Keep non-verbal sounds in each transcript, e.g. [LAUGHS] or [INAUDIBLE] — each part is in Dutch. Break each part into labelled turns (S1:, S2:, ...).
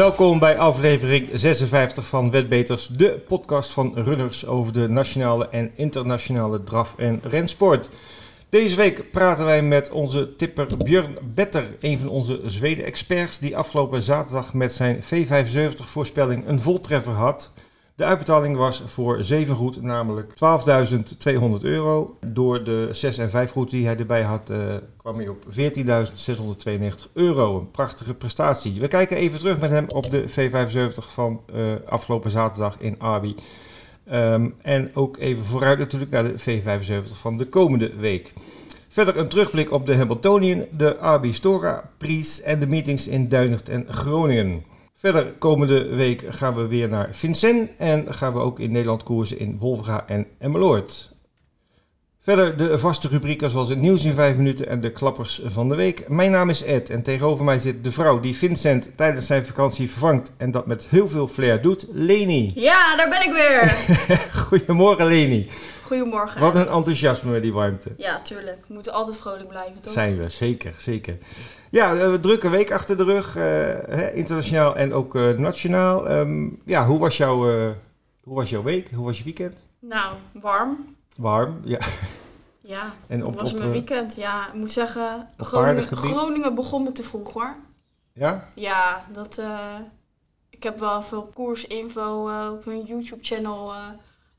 S1: Welkom bij aflevering 56 van Wetbeters, de podcast van runners over de nationale en internationale draf- en rensport. Deze week praten wij met onze tipper Björn Better, een van onze Zweden-experts, die afgelopen zaterdag met zijn V75-voorspelling een voltreffer had. De uitbetaling was voor 7 goed, namelijk 12.200 euro. Door de 6 en 5 goed die hij erbij had, uh, kwam hij op 14.692 euro. Een prachtige prestatie. We kijken even terug met hem op de V75 van uh, afgelopen zaterdag in Arby. Um, en ook even vooruit natuurlijk naar de V75 van de komende week. Verder een terugblik op de Hamiltonian, de Arby Stora Pries en de meetings in Duinert en Groningen. Verder komende week gaan we weer naar Vincent en gaan we ook in Nederland koersen in Wolverga en Emmeloord. Verder de vaste rubrieken zoals het nieuws in 5 minuten en de klappers van de week. Mijn naam is Ed en tegenover mij zit de vrouw die Vincent tijdens zijn vakantie vervangt en dat met heel veel flair doet, Leni.
S2: Ja, daar ben ik weer. [LAUGHS]
S1: Goedemorgen Leni.
S2: Goedemorgen.
S1: Wat een enthousiasme met die warmte.
S2: Ja, tuurlijk. We moeten altijd vrolijk blijven, toch?
S1: Zijn we, zeker, zeker. Ja, een eh, drukke week achter de rug, uh, hè, internationaal en ook uh, nationaal. Um, ja, hoe was, jouw, hoe was jouw week? Hoe was je weekend?
S2: Nou, warm.
S1: Warm, ja.
S2: Ja, [LAUGHS] en op, was op, mijn weekend? Ja, ik moet zeggen, Groningen, Groningen begon me te vroeg hoor.
S1: Ja?
S2: Ja, dat, ik heb wel veel koersinfo op hun YouTube-channel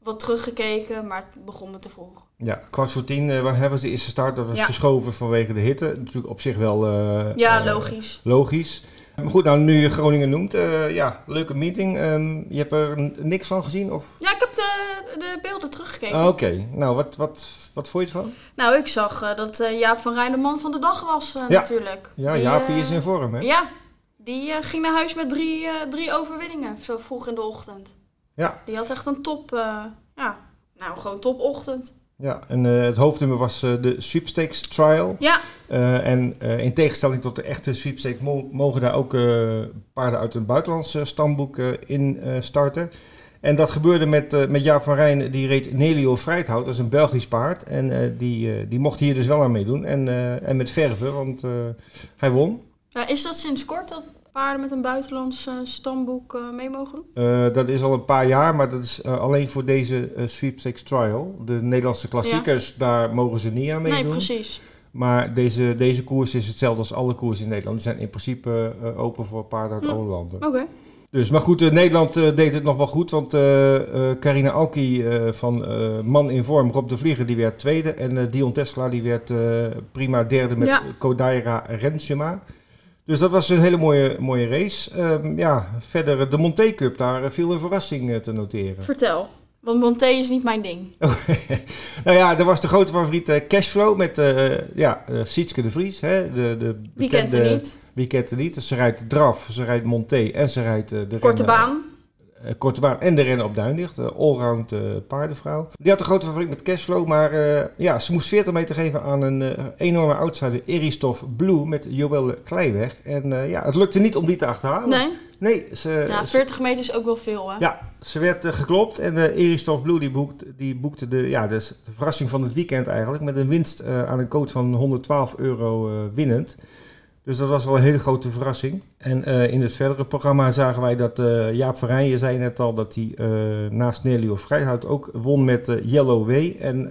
S2: wat teruggekeken, maar het begon me te vroeg.
S1: Ja, kwart voor tien uh, hebben ze de eerste start. Dat was verschoven vanwege de hitte. Natuurlijk op zich wel... Uh,
S2: ja, logisch.
S1: logisch. Maar goed, nou, nu je Groningen noemt, ja, leuke meeting. Um, je hebt er niks van gezien? Of?
S2: Ja, ik heb de, de beelden teruggekeken.
S1: Ah, Oké, nou, wat, wat, wat vond je ervan?
S2: Nou, ik zag dat Jaap van Rijn de man van de dag was, ja. natuurlijk.
S1: Ja, die, Jaapie is in vorm, hè?
S2: Ja, die ging naar huis met drie, drie overwinningen, zo vroeg in de ochtend.
S1: Ja.
S2: Die had echt een top, uh, ja, nou gewoon topochtend.
S1: Ja, en uh, het hoofdnummer was uh, de Sweepstakes Trial.
S2: Ja.
S1: en in tegenstelling tot de echte sweepstakes mo mogen daar ook paarden uit een buitenlands stamboek in starten. En dat gebeurde met, met Jaap van Rijn, die reed Nelio Vrijthout, dat is een Belgisch paard. En die, die mocht hier dus wel aan meedoen. En, en met verven, want hij won.
S2: Ja, is dat sinds kort dat paarden met een buitenlands uh, stamboek uh, mee mogen doen? Uh,
S1: dat is al een paar jaar, maar dat is alleen voor deze Sweepstakes Trial. De Nederlandse klassiekers, ja. daar mogen ze niet aan meedoen.
S2: Nee, precies.
S1: Maar deze, deze koers is hetzelfde als alle koersen in Nederland. Die zijn in principe open voor paarden uit alle landen.
S2: Oké. Okay.
S1: Dus, maar goed, Nederland deed het nog wel goed. Want Carina Alki van Man in Vorm, Rob de Vlieger, die werd tweede. En Dion Tesla, die werd prima derde met ja. Kodaira Rensema. Dus dat was een hele mooie, mooie race. Um, ja, verder de Monté Cup, daar viel een verrassing uh, te noteren.
S2: Vertel. Want Monté is niet mijn ding. [LAUGHS]
S1: nou ja, er was de grote favoriet Cashflow met uh, ja, Sietske de Vries. Hè, de, de
S2: Wie kent er niet?
S1: Wie kent er niet? ze rijdt draf, ze rijdt Monté en ze rijdt de
S2: Korte baan.
S1: Uh, korte baan en de rennen op Duindicht. Uh, allround uh, paardenvrouw. Die had een grote favoriet met cashflow. Maar ja, ze moest 40 meter geven aan een enorme outsider. Eristof Blue met Joël Kleiweg. En ja, het lukte niet om die te achterhalen.
S2: Nee?
S1: Nee. Ze,
S2: ja, 40 meter is ook wel veel hè?
S1: Ja, ze werd geklopt. En uh, Eristof Blue die, boekt, die boekte de, ja, de, de verrassing van het weekend eigenlijk. Met een winst aan een coach van 112 euro winnend. Dus dat was wel een hele grote verrassing. En uh, in het verdere programma zagen wij dat uh, Jaap Verrijn, je zei net al, dat hij uh, naast Nelio Vrijhout ook won met Yellow Way. En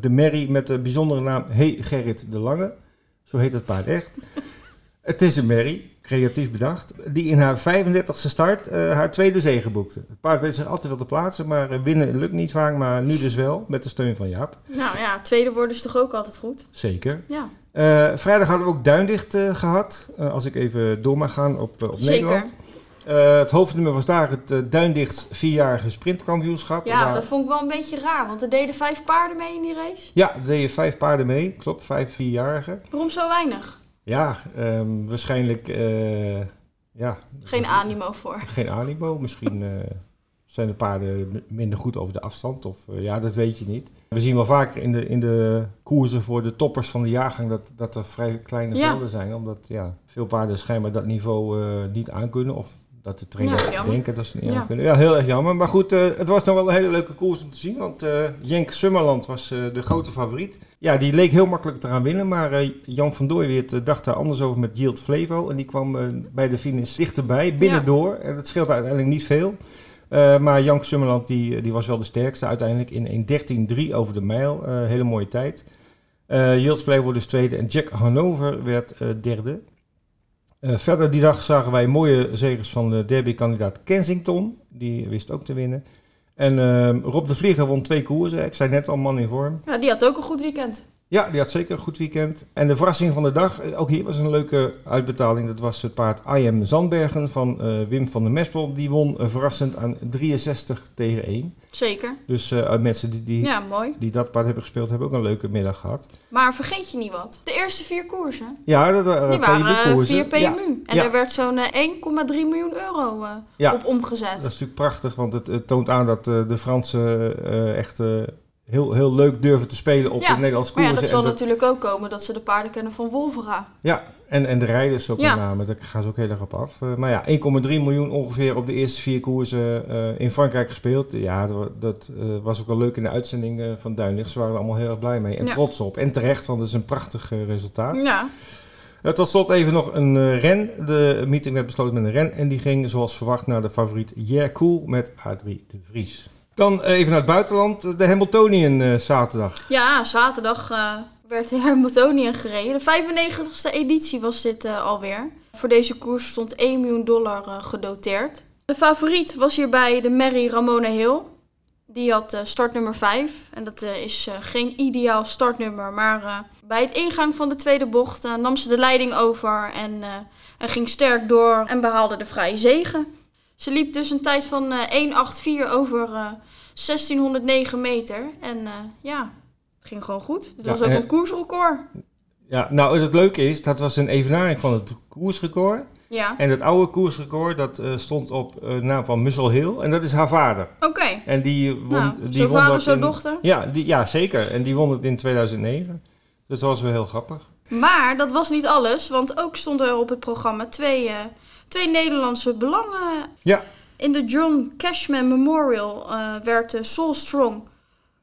S1: de Merry met de bijzondere naam Hey Gerrit de Lange. Zo heet het paard echt. [LAUGHS] het is een Merry, creatief bedacht, die in haar 35e start haar tweede zege boekte. Het paard weet zich altijd wel te plaatsen, maar winnen lukt niet vaak, maar nu dus wel, met de steun van Jaap.
S2: Nou ja, tweede worden is toch ook altijd goed?
S1: Zeker.
S2: Ja.
S1: Uh, vrijdag hadden we ook Duindicht uh, gehad. Uh, als ik even door mag gaan op, op Nederland. het hoofdnummer was daar het Duindicht vierjarige sprintkampioenschap.
S2: Ja, waar... dat vond ik wel een beetje raar. Want er deden vijf paarden mee in die race.
S1: Ja, er deden vijf paarden mee. Klopt, vijf vierjarigen.
S2: Waarom zo weinig?
S1: Ja, um, waarschijnlijk... ja,
S2: geen animo voor.
S1: Geen animo. Misschien zijn de paarden minder goed over de afstand? Of uh, ja, dat weet je niet. We zien wel vaker in de, in de koersen voor de toppers van de jaargang dat, dat er vrij kleine
S2: Ja.
S1: velden zijn. Omdat ja, veel paarden schijnbaar dat niveau uh, niet aankunnen. Of dat de trainers
S2: Ja,
S1: denken dat ze niet aan
S2: Ja.
S1: kunnen. Ja, heel erg jammer. Maar goed, eh, het was nog wel een hele leuke koers om te zien. Want eh Jenk Summerland was eh, de grote favoriet. Ja, die leek heel makkelijk te gaan winnen. Maar eh, Jan van Dooiweert eh, dacht daar anders over met Yield Flevo. En die kwam eh, bij de finish dichterbij, binnendoor. En dat scheelt uiteindelijk niet veel. Eh, maar Jan Summerland die, die was wel de sterkste uiteindelijk in 1.13.3 over de mijl. Eh, hele mooie tijd. Eh Yield Flevo wordt dus tweede en Jack Hanover werd eh, derde. Eh, verder die dag zagen wij mooie zegers van de derby-kandidaat Kensington. Die wist ook te winnen. En ehm, Rob de Vlieger won twee koersen. Ik zei net al, man in vorm.
S2: Die had ook een goed weekend.
S1: Ja, die had zeker een goed weekend. En de verrassing van de dag, eh, ook hier was een leuke uitbetaling. Dat was het paard IM Zandbergen van eh, Wim van der Mespel. Die won eh, verrassend aan 63 tegen 1.
S2: Zeker.
S1: Dus eh, mensen die, die,
S2: Ja,
S1: die dat paard hebben gespeeld, hebben ook een leuke middag gehad.
S2: Maar vergeet je niet wat. De eerste vier koersen,
S1: Ja, dat waren
S2: die waren eh,
S1: PMU-koersen.
S2: 4 PMU.
S1: Ja,
S2: En
S1: Ja.
S2: er werd zo'n eh, 1,3 miljoen euro op omgezet.
S1: Dat is natuurlijk prachtig, want het, het toont aan dat de Fransen echt heel, heel leuk durven te spelen op
S2: Ja,
S1: de Nederlandse
S2: maar ja,
S1: koersen.
S2: dat zal
S1: dat-
S2: natuurlijk ook komen dat ze de paarden kennen van Wolvera.
S1: ja, en, en de rijders ook
S2: Ja.
S1: met name, daar gaan ze ook heel erg op af. Eh, maar ja, 1,3 miljoen ongeveer op de eerste vier koersen eh, in Frankrijk gespeeld. Ja, dat, dat eh, was ook wel leuk in de uitzending van Duinlicht. Ze waren er allemaal heel erg blij mee en
S2: Ja.
S1: trots op. En terecht, want het is een prachtig resultaat.
S2: Ja,
S1: tot slot even nog een ren. De meeting werd besloten met een ren. En die ging zoals verwacht naar de favoriet Cool met Adrie de Vries. Dan even naar het buitenland. De Hamiltonian eh, zaterdag.
S2: ja zaterdag eh, werd de Hamiltonian gereden. De 95ste editie was dit eh, alweer. Voor deze koers stond 1 miljoen dollar eh, gedoteerd. De favoriet was hierbij de Mary Ramona Hill. Die had eh, startnummer 5. En dat eh, is eh, geen ideaal startnummer. Maar eh, bij het ingang van de tweede bocht eh, nam ze de leiding over. En, eh, en ging sterk door en behaalde de vrije zegen. Ze liep dus een tijd van eh 1,84 over eh 1609 meter. En eh, ja, het ging gewoon goed. Het
S1: Ja,
S2: was ook
S1: en-
S2: een koersrecord.
S1: Ja, nou het leuke is, dat was een evenaring van het koersrecord.
S2: Ja,
S1: En het oude koersrecord, dat eh, stond op eh, naam van Mussel Hill. En dat is haar vader.
S2: oké.
S1: En die won,
S2: Nou,
S1: die
S2: zo
S1: won
S2: vader,
S1: dat
S2: zo dochter.
S1: Ja, die, ja, zeker. En die won het in 2009. Dus dat was wel heel grappig.
S2: Maar dat was niet alles, want ook stonden er op het programma twee, eh, twee Nederlandse belangen.
S1: Ja.
S2: In de John Cashman Memorial eh, werd de Soul Strong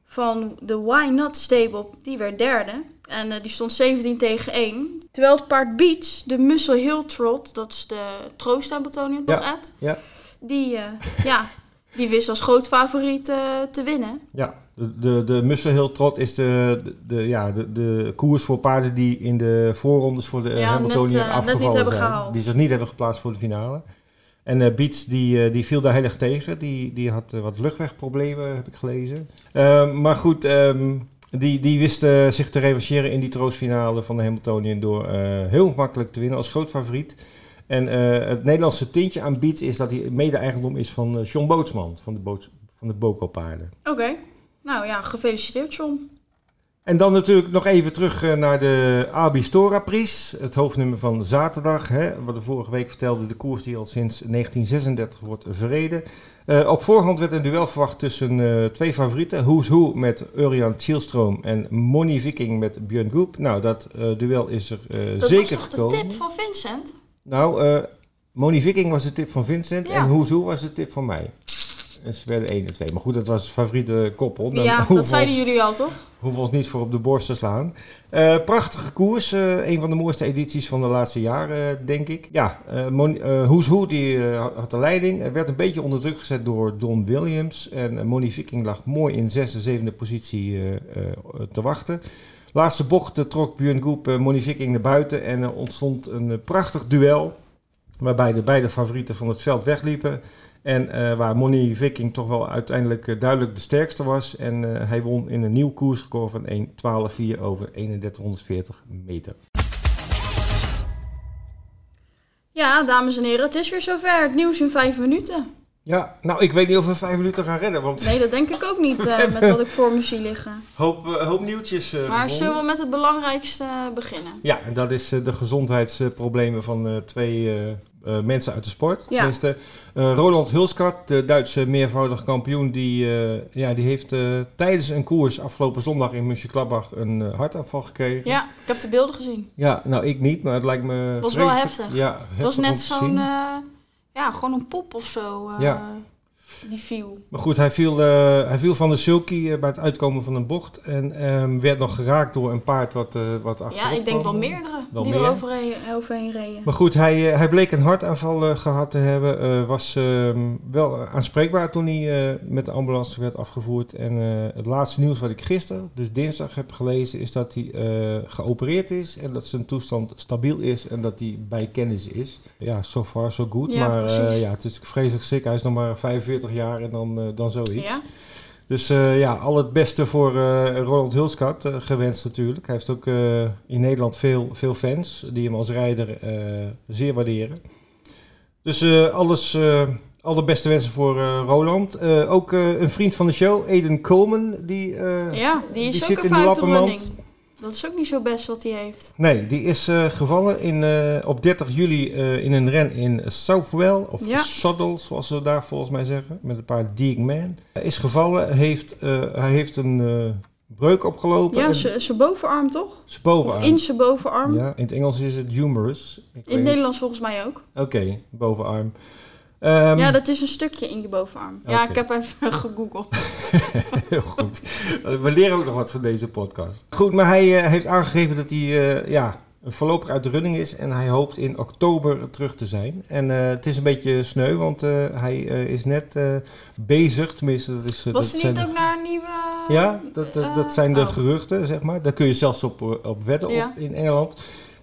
S2: van de Why Not Stable, die werd derde. En eh, die stond 17 tegen 1. Terwijl het paard Beats, de Muscle Hill Trot, dat is de troost aan Betonia, toch
S1: Ja,
S2: Ed?
S1: ja.
S2: Die, eh, ja, die wist als groot favoriet eh, te winnen.
S1: Ja, de, de, de Muscle Hill Trot is de, de, de- ja, de, de koers voor paarden die in de voorrondes voor de
S2: Ja,
S1: Hamiltonian
S2: net, eh, niet
S1: afgevallen zijn.
S2: gehaald.
S1: Die zich niet hebben geplaatst voor de finale. En eh Beats die, eh, die viel daar heel erg tegen. Die, die had eh, wat luchtwegproblemen, heb ik gelezen. Ehm, maar goed, ehm, die, die wist eh, zich te revancheren in die troostfinale van de Hamiltonian door eh, heel makkelijk te winnen als groot favoriet. En eh, het Nederlandse tintje aan Beats is dat hij mede-eigendom is van eh, John Bootsman van de, Boots, van de Boko-paarden.
S2: Oké. Nou ja, gefeliciteerd John.
S1: En dan natuurlijk nog even terug eh, naar de Arbistora Prijs, het hoofdnummer van zaterdag. Hè, wat we vorige week vertelde, de koers die al sinds 1936 wordt verreden. Eh, op voorhand werd een duel verwacht tussen twee favorieten. Who's Who met Urian Chielstroom en Moni Viking met Björn Goep. Nou, dat duel is er eh,
S2: Dat
S1: zeker
S2: was toch de
S1: gekomen.
S2: tip van Vincent?
S1: Nou, eh Moni Viking was de tip van Vincent
S2: Ja.
S1: en Who was de tip van mij. En ze werden 1 en 2. Maar goed, dat was favoriete koppel. Dan
S2: ja, dat zeiden
S1: ons-
S2: jullie al, toch?
S1: hoeven ons niet voor op de borst te slaan. Eh, prachtige koers. eh, een van de mooiste edities van de laatste jaren, denk ik. Ja, Who's Who die, had de leiding. Er werd een beetje onder druk gezet door Don Williams. En Moni Viking lag mooi in zesde, zevende positie te wachten. Laatste bocht trok Björn Goep eh, Moni Viking naar buiten. En er ontstond een eh, prachtig duel. Waarbij de beide favorieten van het veld wegliepen. En eh, waar Moni Viking toch wel uiteindelijk duidelijk de sterkste was. En hij won in een nieuw koersrecord van 1.12.4 over 3140 meter.
S2: Ja, dames en heren, het is weer zover. Het nieuws in vijf minuten.
S1: Ja, nou ik weet niet of we vijf minuten gaan redden. Want
S2: Nee, dat denk ik ook niet eh, [LAUGHS] met wat ik voor me zie liggen.
S1: hoop, eh, hoop nieuwtjes eh,
S2: Maar
S1: gevonden.
S2: zullen we met het belangrijkste beginnen?
S1: Ja, en dat is de gezondheidsproblemen van twee mensen uit de sport.
S2: Ja.
S1: Tenminste, Roland Hulskat, de Duitse meervoudig kampioen, die, ja, die heeft tijdens een koers afgelopen zondag in Mönchengladbach een hartaanval gekregen.
S2: Ja, ik heb de beelden gezien.
S1: Ja, nou ik niet, maar het lijkt me
S2: Was wel heftig.
S1: Ja,
S2: Het was
S1: heftig
S2: net zo'n ja, gewoon een pop of zo. eh,
S1: Ja.
S2: Die viel.
S1: Maar goed, hij viel, eh, hij viel van de sulky eh, bij het uitkomen van een bocht. En ehm, werd nog geraakt door een paard wat, eh wat achterop
S2: Ja, ik denk wel meerdere
S1: Wel
S2: die
S1: meer.
S2: er overheen, overheen reden.
S1: Maar goed, hij, hij bleek een hartaanval eh, gehad te hebben. was ehm, wel aanspreekbaar toen hij met de ambulance werd afgevoerd. En het laatste nieuws wat ik gisteren, dus dinsdag, heb gelezen... is dat hij geopereerd is en dat zijn toestand stabiel is... en dat hij bij kennis is. Ja, so far so good.
S2: Ja,
S1: maar ja, het is vreselijk ziek. Hij is nog maar 45 jaar en dan, eh, dan zoiets.
S2: Ja?
S1: Dus eh, ja, al het beste voor eh Ronald Hulskat gewenst natuurlijk. Hij heeft ook in Nederland veel, veel fans die hem als rijder zeer waarderen. Dus alles, alle beste wensen voor Roland. Ook een vriend van de show, Aiden Coleman, die,
S2: ja, die is
S1: die
S2: ook
S1: zit in de lappenmand.
S2: Dat is ook niet zo best wat hij heeft.
S1: Nee, die is eh, gevallen in, eh, op 30 juli eh, in een ren in Southwell, of
S2: Ja.
S1: Soddle, zoals ze daar volgens mij zeggen, met een paar Deek Man. Hij is gevallen, heeft, hij heeft een breuk opgelopen.
S2: Ja, zijn bovenarm toch?
S1: zijn
S2: Of
S1: bovenarm.
S2: in zijn bovenarm.
S1: Ja, in het Engels is het humerus. Ik
S2: In het Nederlands volgens mij ook.
S1: Oké, bovenarm. Ehm,
S2: ja, dat is een stukje in je bovenarm. Ja, ik heb even [LAUGHS] gegoogeld. [LAUGHS]
S1: Heel goed. We leren ook nog wat van deze podcast. Goed, maar hij eh, heeft aangegeven dat hij eh, ja, voorlopig uit de running is. En hij hoopt in oktober terug te zijn. En eh, het is een beetje sneu, want hij is net bezig. Tenminste, dat is...
S2: Was
S1: dat
S2: hij niet ook naar een nieuwe...
S1: Ja, dat, dat, dat zijn de
S2: oh.
S1: geruchten, zeg maar. Daar kun je zelfs op, op wedden
S2: Ja.
S1: op, in Engeland.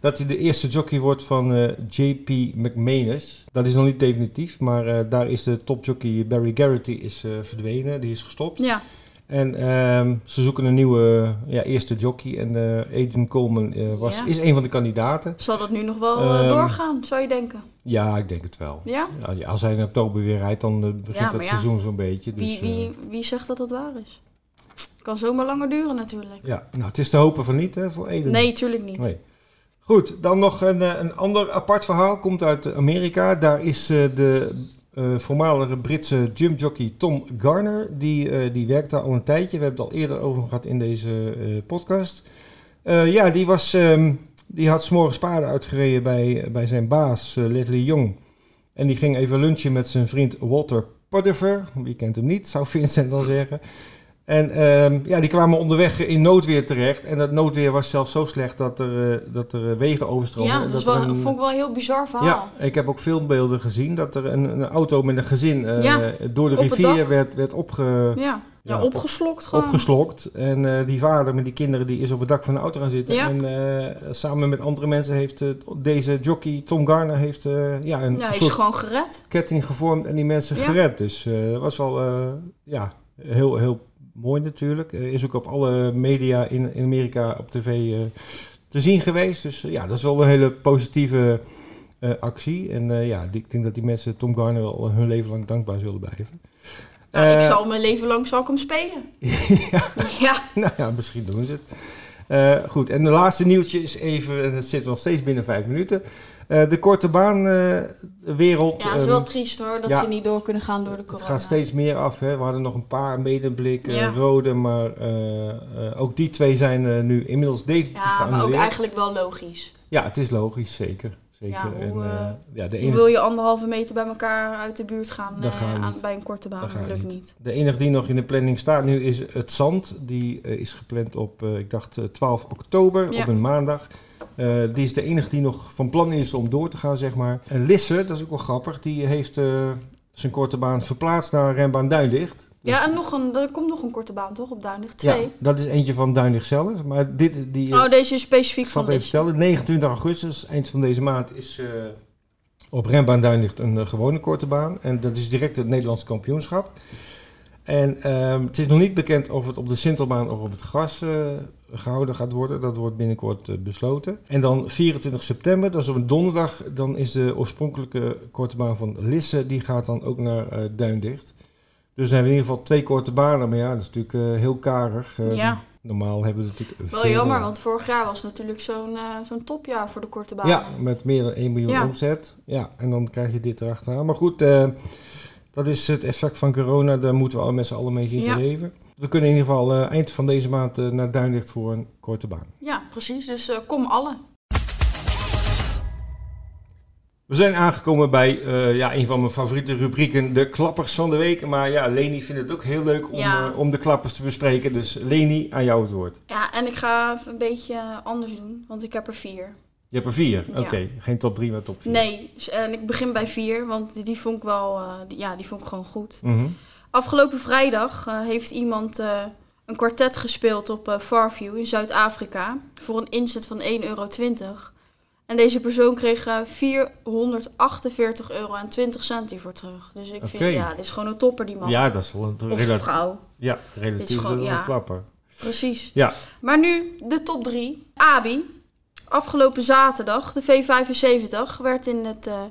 S1: Dat hij de eerste jockey wordt van eh, JP McManus. Dat is nog niet definitief, maar eh, daar is de topjockey Barry Garrity is, eh, verdwenen. Die is gestopt.
S2: Ja,
S1: En ehm, ze zoeken een nieuwe ja, eerste jockey. En eh Aiden Coleman was,
S2: Ja.
S1: is een van de kandidaten.
S2: zal dat nu nog wel eh,
S1: Ehm,
S2: doorgaan, zou je denken?
S1: Ja, ik denk het wel.
S2: Ja?
S1: Als hij in oktober weer rijdt, dan begint
S2: Ja,
S1: het
S2: ja.
S1: seizoen zo'n beetje. Dus,
S2: Wie, wie, wie zegt dat dat waar is? Kan zomaar langer duren natuurlijk.
S1: ja, nou, het is te hopen van niet hè, voor Aiden.
S2: Nee, tuurlijk niet.
S1: Nee. Goed, dan nog een, eh, een ander apart verhaal. Komt uit Amerika. Daar is eh, de eh, voormalige Britse jumpjockey Tom Garner. Die, eh, die werkt daar al een tijdje. We hebben het al eerder over gehad in deze podcast. Ja, die, was, ehm, die had s'morgens paarden uitgereden bij, bij zijn baas Leslie Young. En die ging even lunchen met zijn vriend Walter Pottifer. Wie kent hem niet, zou [LAUGHS] Vincent dan zeggen. En ehm, ja, die kwamen onderweg in noodweer terecht. En dat noodweer was zelfs zo slecht dat er, eh, dat er eh, vegen overstroomden.
S2: Ja, dat wel,
S1: een-
S2: vond ik wel een heel bizar verhaal.
S1: ja, ik heb ook filmbeelden gezien dat er een, een auto met een gezin eh,
S2: Ja,
S1: door de rivier werd, werd opge,
S2: Ja, ja,
S1: Ja, op-
S2: opgeslokt gewoon.
S1: opgeslokt. En die vader met die kinderen die is op het dak van de auto gaan zitten.
S2: Ja.
S1: En samen met andere mensen heeft deze jockey, Tom Garner, heeft ja, een
S2: ja, hij is
S1: soort
S2: gewoon gered.
S1: ketting gevormd en die mensen gered. Dus dat was wel ja, heel, heel mooi natuurlijk. Eh, is ook op alle media in, in Amerika op tv eh, te zien geweest. Dus eh, ja, dat is wel een hele positieve actie. En ja, ik denk dat die mensen Tom Garner wel hun leven lang dankbaar zullen blijven.
S2: Nou, ik zal mijn leven lang zal ik hem spelen. [LAUGHS] ja. [LAUGHS]
S1: nou ja, misschien doen ze het. Goed, en de laatste nieuwtje is even, en het zit nog steeds binnen vijf minuten. Eh, de korte baanwereld.
S2: ja, het is wel triest hoor, dat
S1: ja.
S2: ze niet door kunnen gaan door de corona.
S1: Het gaat steeds meer af. Hè. We hadden nog een paar medeblik,
S2: Ja.
S1: rode, maar eh, eh, ook die twee zijn nu inmiddels definitief
S2: Ja, maar ook eigenlijk wel logisch.
S1: Ja, het is logisch, zeker. zeker.
S2: Ja, hoe,
S1: en, ja, de enige,
S2: wil je anderhalve meter bij elkaar uit de buurt gaan
S1: gaat
S2: aan, bij een korte baan? Dat lukt
S1: niet.
S2: niet.
S1: de enige die nog in de planning staat nu is het zand. Die is gepland op, ik dacht, eh, 12 oktober, op een maandag. Eh, die is de enige die nog van plan is om door te gaan, zeg maar. En Lisse, dat is ook wel grappig, die heeft eh, zijn korte baan verplaatst naar Rembaan Duinlicht. Dus-
S2: Ja, en nog een, er komt nog een korte baan toch op Duinlicht?
S1: ja,
S2: Twee.
S1: dat is eentje van Duinlicht zelf. Maar dit, die,
S2: Oh, deze is specifiek
S1: Ik zal
S2: van
S1: even vertellen. 29 augustus, eind van deze maand, is eh, op Rembaan Duinlicht een eh, gewone korte baan. En dat is direct het Nederlands kampioenschap. En ehm, het is nog niet bekend of het op de Sintelbaan of op het gras eh, gehouden gaat worden. Dat wordt binnenkort eh, besloten. En dan 24 september, dat is op een donderdag, dan is de oorspronkelijke korte baan van Lisse, die gaat dan ook naar eh, Duindicht. Dus hebben we in ieder geval twee korte banen. Maar ja, dat is natuurlijk heel karig.
S2: Ja.
S1: Normaal hebben we natuurlijk
S2: Wel
S1: veel,
S2: jammer, want vorig jaar was natuurlijk zo'n zo'n topjaar voor de korte baan.
S1: Ja, met meer dan 1 miljoen
S2: Ja.
S1: omzet. Ja, en dan krijg je dit erachteraan. Maar goed, dat is het effect van corona. Daar moeten we al met z'n allen mee zien
S2: Ja.
S1: te leven. We kunnen in ieder geval eh, eind van deze maand eh, naar Duinlicht voor een korte baan.
S2: Ja, precies. Dus eh, kom alle.
S1: We zijn aangekomen bij ja, een van mijn favoriete rubrieken, de klappers van de week. Maar ja, Leni vindt het ook heel leuk om,
S2: Ja.
S1: om de klappers te bespreken. Dus Leni, aan jou het woord.
S2: Ja, en ik ga even een beetje anders doen, want ik heb er vier.
S1: Je hebt er vier.
S2: Ja.
S1: Oké, geen top drie, maar top vier.
S2: Nee, en ik begin bij vier, want die, die vond ik wel, eh, die- ja, die vond ik gewoon goed.
S1: Mhm.
S2: Afgelopen vrijdag eh, heeft iemand eh, een kwartet gespeeld op Farview in Zuid-Afrika voor een inzet van 1,20 euro. En deze persoon kreeg eh 448 euro en 20 cent hiervoor terug. Dus ik vind, ja, dit is gewoon een topper die man.
S1: Ja, dat is wel een
S2: of
S1: relatief,
S2: vrouw,
S1: ja, relatief
S2: is gewoon- ja.
S1: klapper.
S2: precies.
S1: Ja,
S2: Maar nu de top 3. Abi. Afgelopen zaterdag, de V75, werd in het eh,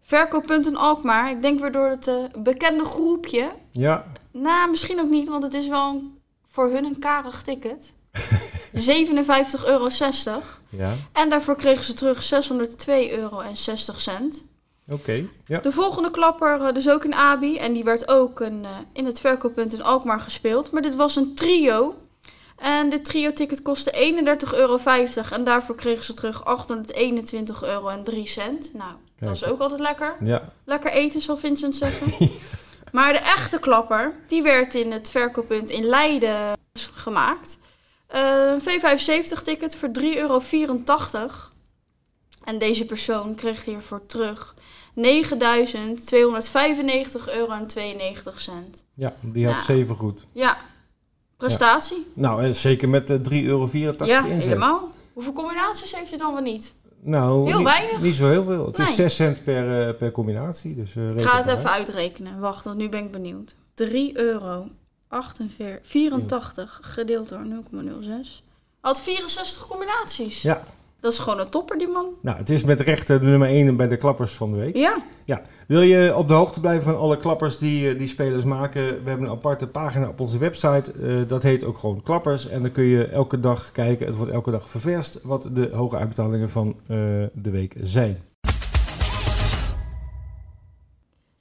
S2: verkooppunt in Alkmaar, ik denk weer door het eh, bekende groepje,
S1: ja,
S2: nou misschien ook niet, want het is wel een- voor hun een karig ticket. [LAUGHS] 57,60 euro.
S1: ja.
S2: En daarvoor kregen ze terug 602,60 euro.
S1: Oké, ja.
S2: De volgende klapper, eh, dus ook in Abi. En die werd ook een, in het verkooppunt in Alkmaar gespeeld. Maar dit was een trio. En dit trio-ticket kostte 31,50 euro. En daarvoor kregen ze terug 821 euro en 3 cent. Nou, dat is ook altijd lekker.
S1: Ja,
S2: Lekker eten, zal Vincent [LAUGHS] zeggen. maar de echte klapper, die werd in het verkooppunt in Leiden gemaakt. Eh, Een V75-ticket voor 3,84 euro. En deze persoon kreeg hiervoor terug 9.295 euro en 92 cent.
S1: ja, die had
S2: Nou.
S1: zeven goed.
S2: Ja, prestatie.
S1: Nou, en zeker met de 3,84 euro
S2: Ja, helemaal. Hoeveel combinaties heeft hij dan wel niet?
S1: Nou,
S2: Heel
S1: niet,
S2: weinig.
S1: niet zo heel veel. Het is
S2: Nee.
S1: 6 cent per, eh, per combinatie. Dus, reken
S2: ga het even
S1: uit.
S2: uitrekenen. Wacht, want nu ben ik benieuwd. 3 euro 48, 84 gedeeld door 0,06. Had 64 combinaties.
S1: Ja,
S2: Dat is gewoon een topper, die man.
S1: nou, het is met recht de nummer 1 bij de klappers van de week.
S2: Ja,
S1: Wil je op de hoogte blijven van alle klappers die, eh, die spelers maken? We hebben een aparte pagina op onze website. eh, dat heet ook gewoon klappers. En dan kun je elke dag kijken. Het wordt elke dag ververst wat de hoge uitbetalingen van eh, de week zijn.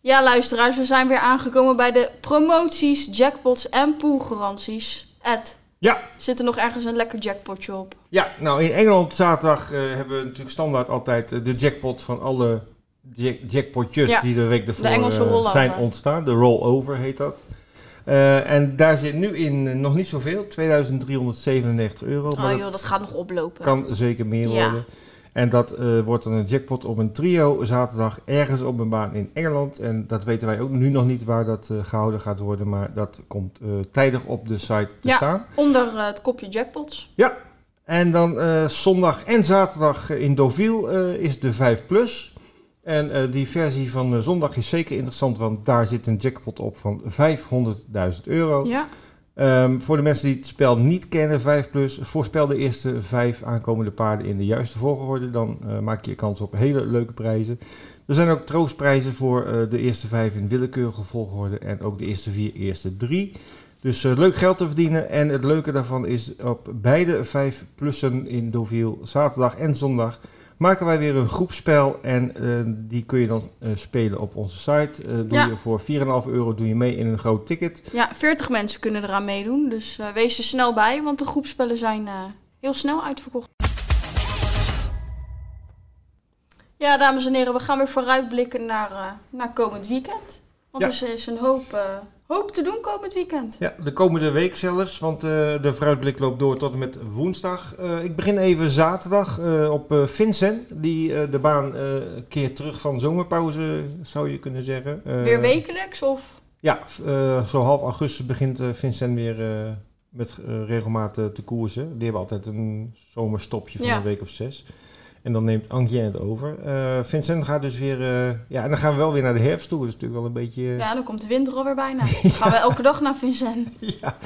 S2: ja, luisteraars, we zijn weer aangekomen bij de promoties, jackpots en poolgaranties. Ed,
S1: Ja,
S2: zit er nog ergens een lekker jackpotje op?
S1: Ja, nou in Engeland zaterdag eh, hebben we natuurlijk standaard altijd eh, de jackpot van alle jack- jackpotjes
S2: Ja,
S1: die de week ervoor eh, zijn ontstaan. De rollover heet dat. En daar zit nu in nog niet zoveel, 2397 euro.
S2: Oh
S1: maar
S2: joh, dat gaat nog oplopen.
S1: kan zeker meer
S2: Ja.
S1: worden. En dat eh, wordt dan een jackpot op een trio zaterdag ergens op een baan in Engeland. En dat weten wij ook nu nog niet waar dat eh, gehouden gaat worden. Maar dat komt eh, tijdig op de site te
S2: Ja.
S1: staan.
S2: Onder het kopje jackpots.
S1: Ja, en dan zondag en zaterdag in Deauville is de 5 Plus. En die versie van zondag is zeker interessant, want daar zit een jackpot op van 500.000 euro.
S2: Ja.
S1: Ehm, voor de mensen die het spel niet kennen, 5 Plus, voorspel de eerste vijf aankomende paarden in de juiste volgorde. Dan eh, maak je kans op hele leuke prijzen. Er zijn ook troostprijzen voor eh, de eerste vijf in willekeurige volgorde en ook de eerste vier, eerste drie. Dus eh, leuk geld te verdienen. En het leuke daarvan is op beide vijf plussen in Deauville, zaterdag en zondag, maken wij weer een groepspel. En eh, die kun je dan eh, spelen op onze site. Eh, doe
S2: Ja.
S1: je voor 4,5 euro doe je mee in een groot ticket.
S2: ja, 40 mensen kunnen eraan meedoen. Dus wees er snel bij, want de groepspellen zijn heel snel uitverkocht. Ja, dames en heren, we gaan weer vooruitblikken naar, naar komend weekend. Want
S1: Ja.
S2: er is een hoop, hoop te doen komend weekend.
S1: Ja, de komende week zelfs, want eh, de vooruitblik loopt door tot en met woensdag. Eh, ik begin even zaterdag eh, op Vincent, die de baan keert terug van zomerpauze, zou je kunnen zeggen.
S2: Weer wekelijks of...
S1: Ja, zo half augustus begint Vincent weer met regelmaat eh, te koersen. Die hebben altijd een zomerstopje van
S2: Ja.
S1: een week of zes. En dan neemt Angien het over. Eh, Vincent gaat dus weer... eh, ja, en dan gaan we wel weer naar de herfst toe. Dat is natuurlijk wel een beetje... eh,
S2: Ja, dan komt de winter alweer bijna. [LAUGHS] Dan gaan we elke dag naar Vincent. [LAUGHS]
S1: Ja,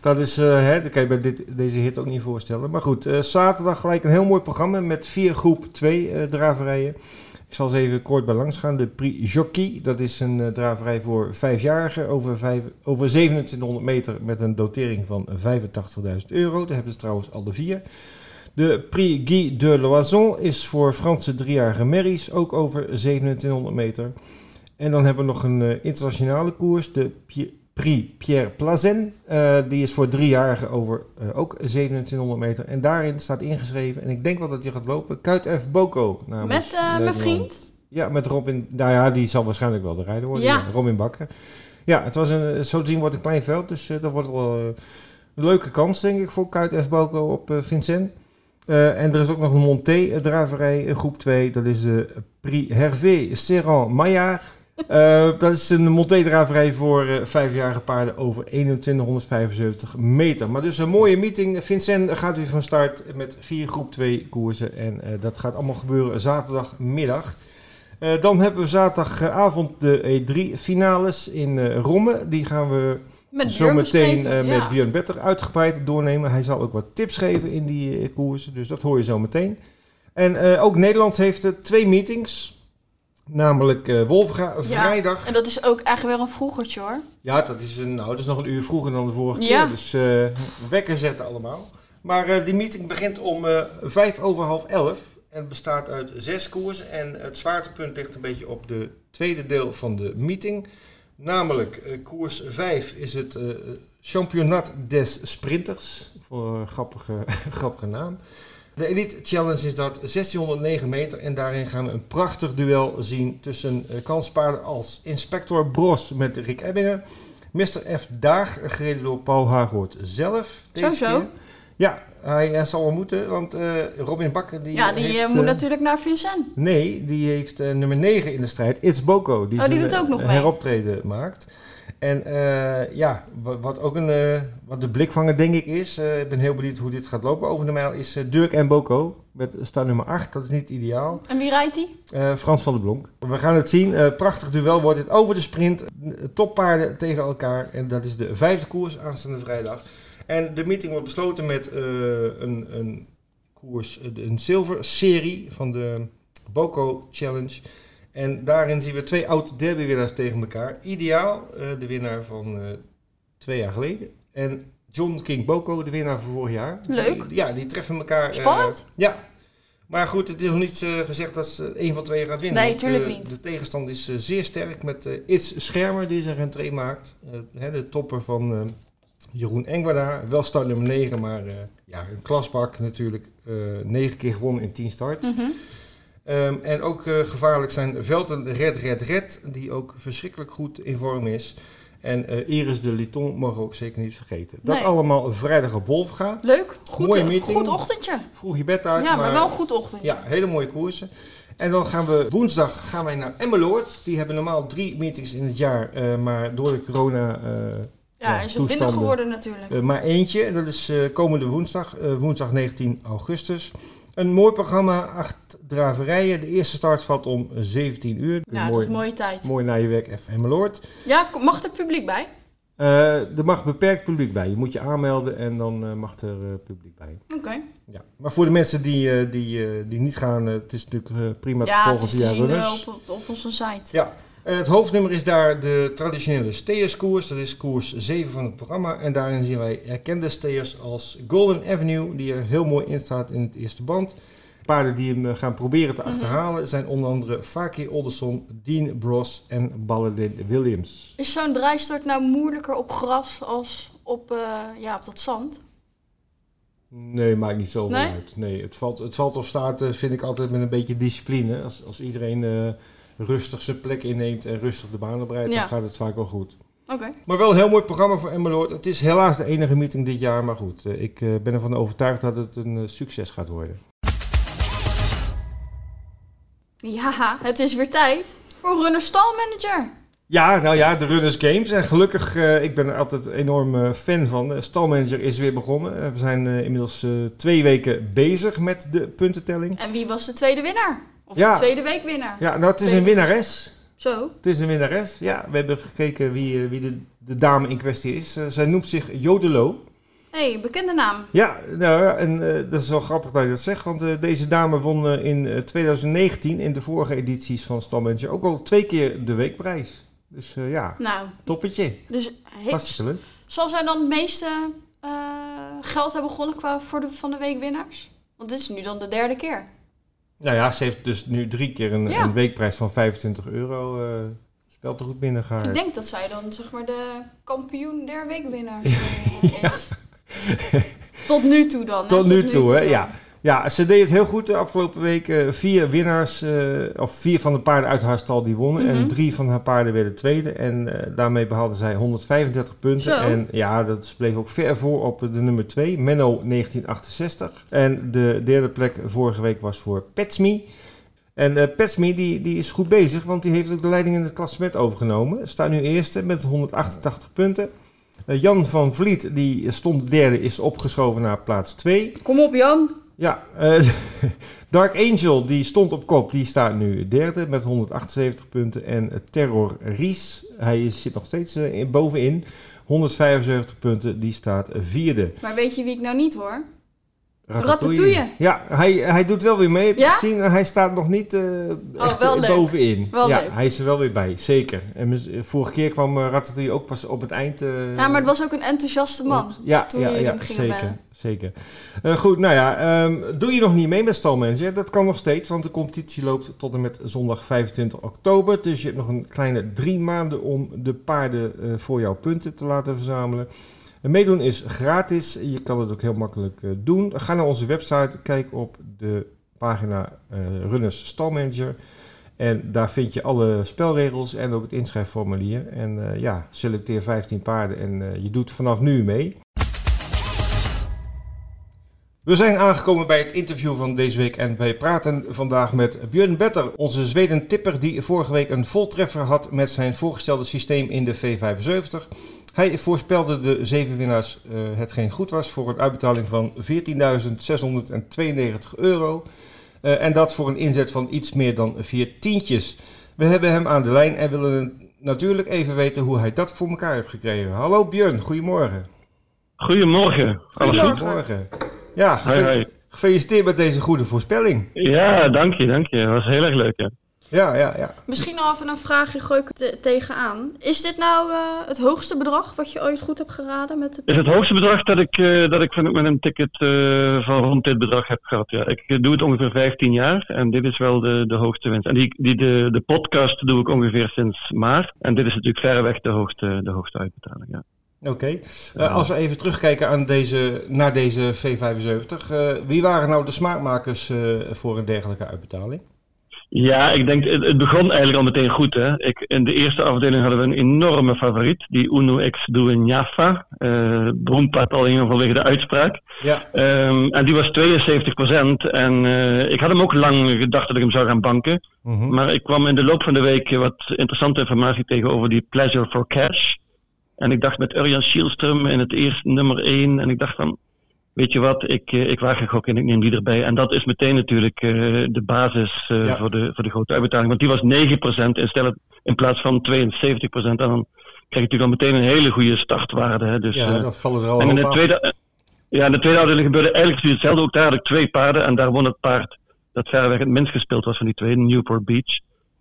S1: dat is, eh, hè, dat kan je bij dit, deze hit ook niet voorstellen. Maar goed, zaterdag gelijk een heel mooi programma met vier groep 2 eh, draverijen. Ik zal eens even kort bij langs gaan. De Prix Jockey, dat is een draverij voor vijfjarigen over, vijf, over 2700 meter met een dotering van 85.000 euro. Daar hebben ze trouwens al de vier. De Prix Guy de Loison is voor Franse driejarige merries, ook over 2700 meter. En dan hebben we nog een eh, internationale koers, de Prix Pierre Plazen. Eh, die is voor driejarigen over eh, ook 2700 meter. En daarin staat ingeschreven, en ik denk wel dat hij gaat lopen, Kuit F. Boko.
S2: Met, mijn vriend?
S1: Ja, met Robin. Nou ja, die zal waarschijnlijk wel de rijder worden.
S2: Ja.
S1: Ja. Robin Bakker. Ja, het was een, zo te zien wordt een klein veld. Dus dat wordt wel een leuke kans, denk ik, voor Kuit F. Boko op Vincent. Eh, en er is ook nog een Monté-draverij groep 2. Dat is de Prix Hervé Serran Maillard. Eh, dat is een Monté-draverij voor eh, vijfjarige paarden over 2175 meter. Maar dus een mooie meeting. Vincent gaat weer van start met vier groep 2 koersen. En eh, dat gaat allemaal gebeuren zaterdagmiddag. Eh, dan hebben we zaterdagavond de E3-finales in eh Romme. Die gaan we
S2: Met
S1: zometeen eh, met
S2: ja.
S1: Björn Better uitgebreid doornemen. Hij zal ook wat tips geven in die eh, koersen, dus dat hoor je zo meteen. En eh, ook Nederland heeft twee meetings. Namelijk eh Wolfga vrijdag.
S2: En dat is ook eigenlijk wel een vroegertje hoor.
S1: Ja, dat is, een, nou, dat is nog een uur vroeger dan de vorige
S2: Ja.
S1: keer. Dus wekker zetten allemaal. Maar die meeting begint om vijf over half elf. En bestaat uit zes koersen. En het zwaartepunt ligt een beetje op de tweede deel van de meeting. Namelijk, eh, koers 5 is het eh Championat des Sprinters. Voor een grappige, [LAUGHS] grappige naam. De Elite Challenge is dat 1609 meter. En daarin gaan we een prachtig duel zien tussen eh, kanspaarden als Inspector Bros met Rick Ebbingen. Mr. F. Daag, gereden door Paul Hagoort zelf. deze
S2: Zo, zo.
S1: keer. Ja, hij zal wel moeten, want eh, Robin Bakker die
S2: ja, die
S1: heeft,
S2: eh, moet
S1: eh,
S2: natuurlijk naar Vincent.
S1: Nee, die heeft nummer 9 in de strijd. It's Boko. Die,
S2: Oh, die
S1: zijn,
S2: doet ook nog mee.
S1: heroptreden maakt. En ja, wa- wat ook een, eh, wat de blikvanger denk ik is, ik ben heel benieuwd hoe dit gaat lopen over de mijl, is Dirk en Boko met start nummer 8. Dat is niet ideaal.
S2: En wie rijdt die?
S1: Frans van der Blonk. We gaan het zien. Prachtig duel wordt het over de sprint. Toppaarden tegen elkaar. En dat is de vijfde koers aanstaande vrijdag. En de meeting wordt besloten met eh, een, een koers, eh, een zilver serie van de Boko Challenge. En daarin zien we twee oud derbywinnaars tegen elkaar. Ideaal, eh, de winnaar van twee jaar geleden. En John King Boko, de winnaar van vorig jaar.
S2: Leuk.
S1: Die- ja, die treffen elkaar.
S2: Spannend.
S1: ja. Maar goed, het is nog niet gezegd dat ze één van twee gaat winnen.
S2: Nee,
S1: want,
S2: tuurlijk
S1: eh,
S2: niet.
S1: De tegenstand is zeer sterk met eh Its Schermer die zijn rentree maakt. Hè, de topper van Jeroen Engwada. Wel start nummer 9, maar eh, ja, een klasbak natuurlijk. eh 9 keer gewonnen in 10 starts.
S2: Mhm.
S1: Ehm, en ook eh, gevaarlijk zijn Velten Red Red Red, die ook verschrikkelijk goed in vorm is. En Iris de Liton mogen we ook zeker niet vergeten. Dat allemaal vrijdag op Wolf gaat.
S2: Leuk. Goed,
S1: Mooie meeting.
S2: goed ochtendje.
S1: Vroeg je bed uit.
S2: Ja, maar wel goed ochtendje.
S1: Ja, hele mooie koersen. En dan gaan we woensdag gaan wij naar Emmeloord. Die hebben normaal drie meetings in het jaar, maar door de corona
S2: Ja,
S1: Ja,
S2: is het
S1: toestanden.
S2: binnen geworden natuurlijk.
S1: eh, maar eentje. En dat is eh, komende woensdag, eh, woensdag 19 augustus. Een mooi programma, acht draverijen. De eerste start valt om 17 uur.
S2: ja, dat
S1: mooi,
S2: is mooie tijd.
S1: mooi naar je werk, even Emmeloord.
S2: Ja, mag er publiek bij?
S1: Er mag beperkt publiek bij. Je moet je aanmelden en dan mag er publiek bij.
S2: Oké.
S1: Ja. Maar voor de mensen die, die, die niet gaan, het is natuurlijk prima te
S2: Ja, het
S1: volgen
S2: is te
S1: via
S2: zien op, op, onze site.
S1: Ja, het hoofdnummer is daar de traditionele steerskoers. Dat is koers 7 van het programma. En daarin zien wij erkende steers als Golden Avenue, die er heel mooi in staat in het eerste band. Paarden die hem eh, gaan proberen te
S2: Mhm.
S1: achterhalen zijn onder andere Faki Olderson, Dean Bros en Balladin Williams.
S2: Is zo'n draaistart nou moeilijker op gras als op, eh, ja, op dat zand?
S1: Nee, maakt niet zoveel
S2: Nee?
S1: uit. Nee, het valt, het valt of staat, eh, vind ik altijd met een beetje discipline. Als, als iedereen eh, rustig zijn plek inneemt en rustig de baan
S2: Ja.
S1: dan gaat het vaak wel goed.
S2: Oké.
S1: Maar wel een heel mooi programma voor Emmeloord. Het is helaas de enige meeting dit jaar, maar goed. eh, Ik eh, ben ervan overtuigd dat het een eh, succes gaat worden.
S2: Ja, het is weer tijd voor Runner Stalmanager.
S1: Ja, nou ja, de Runners Games. En gelukkig, ik ben er altijd enorm fan van. De stalmanager is weer begonnen. We zijn inmiddels twee weken bezig met de puntentelling.
S2: En wie was de tweede winnaar? Of
S1: Ja.
S2: de tweede weekwinnaar?
S1: Ja, nou het is een winnares.
S2: Zo.
S1: Het is een winnares. Ja, we hebben gekeken wie, eh, wie de, de dame in kwestie is. Eh, zij noemt zich Jodelo.
S2: Hé, hey, bekende naam.
S1: Ja, nou en eh, dat is wel grappig dat je dat zegt, want deze dame won in eh, 2019 in de vorige edities van Stalmanager ook al twee keer de weekprijs. Dus ja,
S2: Nou,
S1: toppetje.
S2: dus
S1: Hartstikke
S2: zal zij dan het meeste geld hebben gewonnen qua voor de, van de weekwinnaars? Want dit is nu dan de derde keer.
S1: Nou ja, ze heeft dus nu drie keer een,
S2: Ja.
S1: een weekprijs van 25 euro uh, speltegoed binnengehaald.
S2: Ik denk dat zij dan zeg maar de kampioen der weekwinnaars [LAUGHS] eh, is. Tot nu toe dan. hè?
S1: Tot nu toe, hè? Ja. Ja, ze deed het heel goed de afgelopen week. vier winnaars, of vier van de paarden uit haar stal die wonnen. En
S2: Mhm.
S1: drie van haar paarden werden tweede. En eh, daarmee behaalde zij 135 punten.
S2: Zo.
S1: En ja, dat bleef ook ver voor op de nummer 2, Menno 1968. En de derde plek vorige week was voor Petsme. En eh Petsme die, die is goed bezig, want die heeft ook de leiding in het klassement overgenomen. Staat nu eerste met 188 punten. Eh, Jan van Vliet, die stond derde, is opgeschoven naar plaats 2.
S2: Kom op, Jan.
S1: Ja, eh, [LAUGHS] Dark Angel die stond op kop, die staat nu derde met 178 punten. En Terror Ries, hij zit nog steeds eh, in- bovenin, 175 punten, die staat vierde.
S2: Maar weet je wie ik nou niet hoor?
S1: Ratatouille.
S2: Ratatouille.
S1: Ja, hij, hij doet wel weer mee, heb je
S2: Ja?
S1: gezien. Hij staat nog niet eh, echt
S2: wel
S1: eh, bovenin.
S2: Wel
S1: ja,
S2: leuk.
S1: hij is er wel weer bij, zeker. En vorige keer kwam eh, Ratatouille ook pas op het eind.
S2: Ja, maar het was ook een enthousiaste man.
S1: ja,
S2: toen
S1: ja, ja zeker.
S2: bellen.
S1: zeker. Goed, nou ja, ehm, doe je nog niet mee met stalmanager? Dat kan nog steeds, want de competitie loopt tot en met zondag 25 oktober. Dus je hebt nog een kleine drie maanden om de paarden voor jouw punten te laten verzamelen. En meedoen is gratis. Je kan het ook heel makkelijk eh, doen. Ga naar onze website, kijk op de pagina eh, Runners Stalmanager. En daar vind je alle spelregels en ook het inschrijfformulier. En eh, ja, selecteer 15 paarden en je doet vanaf nu mee. We zijn aangekomen bij het interview van deze week en wij praten vandaag met Björn Better, onze Zweden-tipper die vorige week een voltreffer had met zijn voorgestelde systeem in de V75. Hij voorspelde de zeven winnaars eh, hetgeen goed was voor een uitbetaling van 14.692 euro. Eh, en dat voor een inzet van iets meer dan vier tientjes. We hebben hem aan de lijn en willen natuurlijk even weten hoe hij dat voor elkaar heeft gekregen. Hallo Björn, goedemorgen.
S3: Goedemorgen. Alles goed?
S2: Goedemorgen.
S1: Ja, gefeliciteerd met deze goede voorspelling.
S3: Ja, dank je, dank je. Dat was heel erg leuk, ja.
S1: Ja, ja, ja.
S2: Misschien al even een vraagje gooi ik te- tegenaan. Is dit nou eh, het hoogste bedrag wat je ooit goed hebt geraden met het
S3: is het hoogste bedrag dat ik, eh, dat ik van- met een ticket eh, van rond dit bedrag heb gehad. Ja. Ik doe het ongeveer 15 jaar en dit is wel de, de hoogste winst. En die, die, de, de podcast doe ik ongeveer sinds maart. En dit is natuurlijk verreweg de hoogste, de hoogste uitbetaling. Ja.
S1: Oké. Eh, als we even terugkijken aan deze, naar deze V75. eh, wie waren nou de smaakmakers eh, voor een dergelijke uitbetaling?
S3: Ja, ik denk, het, het begon eigenlijk al meteen goed. Hè. Ik, in de eerste afdeling hadden we een enorme favoriet, die Uno X Duenjafa. Uh, beroemd paard al in vanwege de uitspraak.
S1: Ja.
S3: Um, en die was 72%. En uh, ik had hem ook lang gedacht dat ik hem zou gaan banken.
S1: Mhm.
S3: Maar ik kwam in de loop van de week wat interessante informatie tegen over die Pleasure for Cash. En ik dacht met Urjan Schielström in het eerste nummer 1. En ik dacht van, weet je wat, ik, eh, ik waag een gok en ik neem die erbij. En dat is meteen natuurlijk uh, de basis uh,
S1: Ja.
S3: voor, de, voor de grote uitbetaling. Want die was 9% in, stel, in plaats van 72%. En dan krijg je natuurlijk al meteen een hele goede startwaarde. Hè. Dus,
S1: ja,
S3: eh,
S1: dan vallen er al
S3: en in de tweede, eh, ja, in de tweede afdeling gebeurde eigenlijk hetzelfde. Ook daar had ik twee paarden en daar won het paard dat verreweg het minst gespeeld was van die twee, Newport Beach.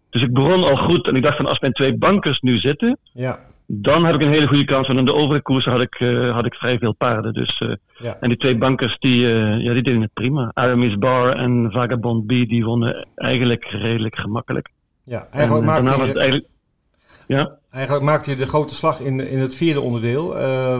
S3: Dus ik begon al goed en ik dacht van als mijn twee bankers nu zitten.
S1: Ja,
S3: dan heb ik een hele goede kans. Want in de overige koersen had ik, eh, had ik vrij veel paarden. Dus, eh,
S1: ja.
S3: en die twee bankers die, eh, ja, die deden het prima. Aramis Bar en Vagabond B die wonnen eigenlijk redelijk gemakkelijk.
S1: ja.
S3: En,
S1: Eigenlijk, maakte je,
S3: eigenlijk... Ja,
S1: eigenlijk maakte je de grote slag in, in het vierde onderdeel.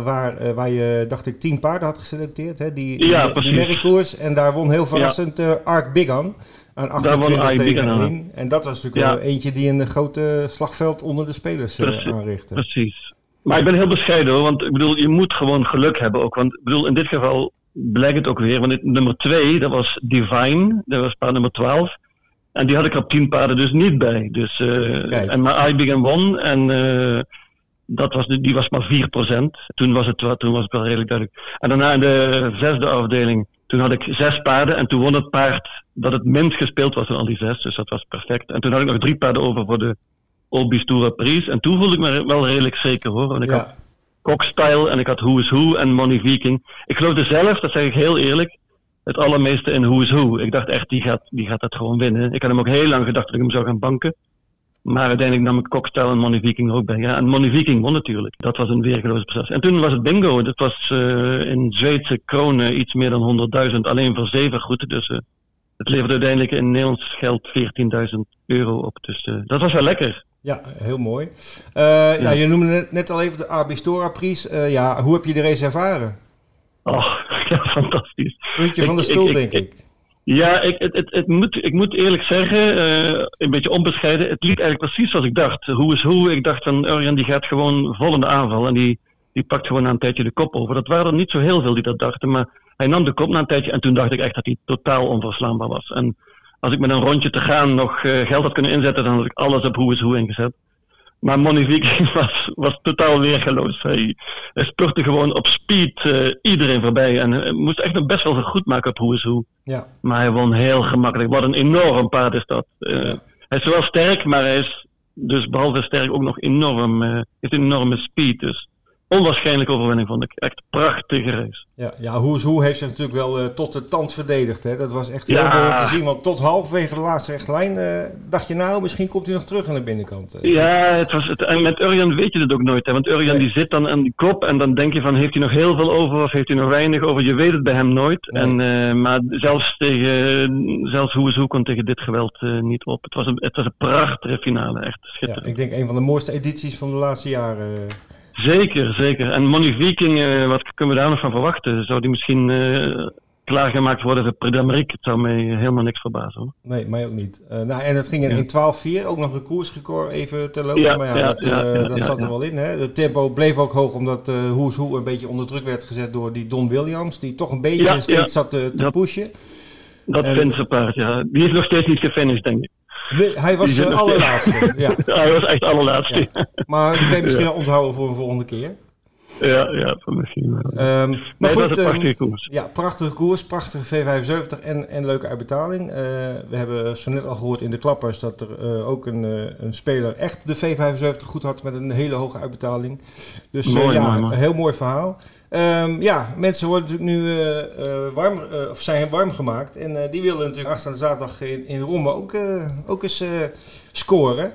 S1: waar, waar je, dacht ik, tien paarden had geselecteerd. Hè? Die,
S3: Ja,
S1: die. En daar won heel verrassend eh Ark Bigan. Aan
S3: won
S1: 28
S3: Ark
S1: tegen
S3: Bigan aan.
S1: 1. En dat was natuurlijk wel eentje die een grote slagveld onder de spelers eh,
S3: Precies.
S1: aanrichtte.
S3: precies. Maar ik ben heel bescheiden hoor, want ik bedoel, je moet gewoon geluk hebben ook. Want ik bedoel, in dit geval blijkt het ook weer. Want dit- nummer 2, dat was Divine, dat was paard nummer 12. En die had ik op 10 paarden dus niet bij. Dus, eh, en maar I Began won en eh, dat was, die was maar 4%. Toen was, het, toen was het wel redelijk duidelijk. En daarna in de zesde afdeling, toen had ik zes paarden. En toen won het paard dat het minst gespeeld was van al die zes. Dus dat was perfect. En toen had ik nog drie paarden over voor de Olbies Tour Paris. En toen voelde ik me wel redelijk zeker hoor. Want ik had Cockstyle en ik had Who is Who en Money Viking. Ik geloofde zelf, dat zeg ik heel eerlijk, het allermeeste in Who is Who. Ik dacht echt, die gaat, die gaat dat gewoon winnen. Ik had hem ook heel lang gedacht dat ik hem zou gaan banken. Maar uiteindelijk nam ik Cockstyle en Money Viking er ook bij. Ja, en Money Viking won natuurlijk. Dat was een weergeloze prestatie. En toen was het bingo. Dat was eh, in Zweedse kronen iets meer dan 100.000. Alleen voor zeven goed. Dus eh, het leverde uiteindelijk in Nederlands geld 14.000 euro op. Dus eh, dat was wel lekker.
S1: ja, heel mooi. Eh, ja. je noemde net, net al even de Arbistora Pries. Ja, hoe heb je de race ervaren?
S3: Oh, [LAUGHS] ja, fantastisch.
S1: Puntje van de
S3: Ik-
S1: stoel,
S3: ik-
S1: denk
S3: ik-
S1: ik.
S3: Ja, ik, het, het, het moet, ik moet eerlijk zeggen, uh, een beetje onbescheiden, het liep eigenlijk precies zoals ik dacht. Hoe is hoe? Ik dacht van Urjan die gaat gewoon vol in de aanval en die, die pakt gewoon na een tijdje de kop over. Dat waren er niet zo heel veel die dat dachten, maar hij nam de kop na een tijdje en toen dacht ik echt dat hij totaal onverslaanbaar was. En als ik met een rondje te gaan nog uh, geld had kunnen inzetten, dan had ik alles op hoe is hoe ingezet. Maar Monivic [LAUGHS] was, was totaal weergeloos. Hij, hij spurte gewoon op speed uh, iedereen voorbij. En hij moest echt nog best wel goed maken op hoe is hoe. Ja. Maar hij won heel gemakkelijk. Wat een enorm paard is dat. Uh, ja. Hij is wel sterk, maar hij is dus behalve sterk ook nog enorm, uh, heeft een enorme speed. Dus onwaarschijnlijke overwinning vond ik. Echt prachtige race.
S1: Ja, ja hoe, hoe heeft zich natuurlijk wel uh, tot de tand verdedigd. Hè? Dat was echt heel ja. mooi om te zien. Want tot halverwege de laatste rechtlijn uh, dacht je nou, misschien komt hij nog terug aan de binnenkant. Uh,
S3: ja, het was het, en met Urjan weet je het ook nooit. Hè? Want Urjan nee. die zit dan aan die kop en dan denk je van heeft hij nog heel veel over of heeft hij nog weinig over. Je weet het bij hem nooit. Nee. En, maar zelfs tegen, zelfs hoe kon tegen dit geweld niet op. Het was, een, het was een prachtige finale, echt schitterend.
S1: Ja, ik denk een van de mooiste edities van de laatste jaren.
S3: Zeker, zeker. En Money Viking, uh, wat kunnen we daar nog van verwachten? Zou die misschien uh, klaargemaakt worden voor Prix Het zou mij helemaal niks verbazen. Hoor.
S1: Nee, mij ook niet. Uh, nou, en het ging in, in 12-4, ook nog een koersrecord even te lopen. Ja, maar ja, ja dat, dat zat er wel in. Hè? De tempo bleef ook hoog, omdat uh, Hoes Hoe een beetje onder druk werd gezet door die Don Williams. Die toch een beetje steeds zat te, te pushen.
S3: Dat en, vindt ze paard, ja. Die is nog steeds niet gefinished, denk ik.
S1: Nee, hij was de allerlaatste. [LAUGHS] Ja.
S3: hij was echt allerlaatste.
S1: Ja. Maar die kan je misschien wel onthouden voor een volgende keer.
S3: Ja, ja, misschien wel. Um,
S1: maar
S3: nee,
S1: goed,
S3: dat is een prachtige koers.
S1: Ja, prachtige koers, prachtige V75 en, en leuke uitbetaling. Uh, we hebben zo net al gehoord in de klappers dat er uh, ook een, uh, een speler echt de V75 goed had met een hele hoge uitbetaling. Dus
S3: mooi,
S1: ja,
S3: mooi, mooi.
S1: een heel mooi verhaal. Um, ja, mensen worden natuurlijk nu uh, of zijn warm gemaakt. En die willen natuurlijk aanstaande zaterdag in, in Rome ook, ook eens scoren.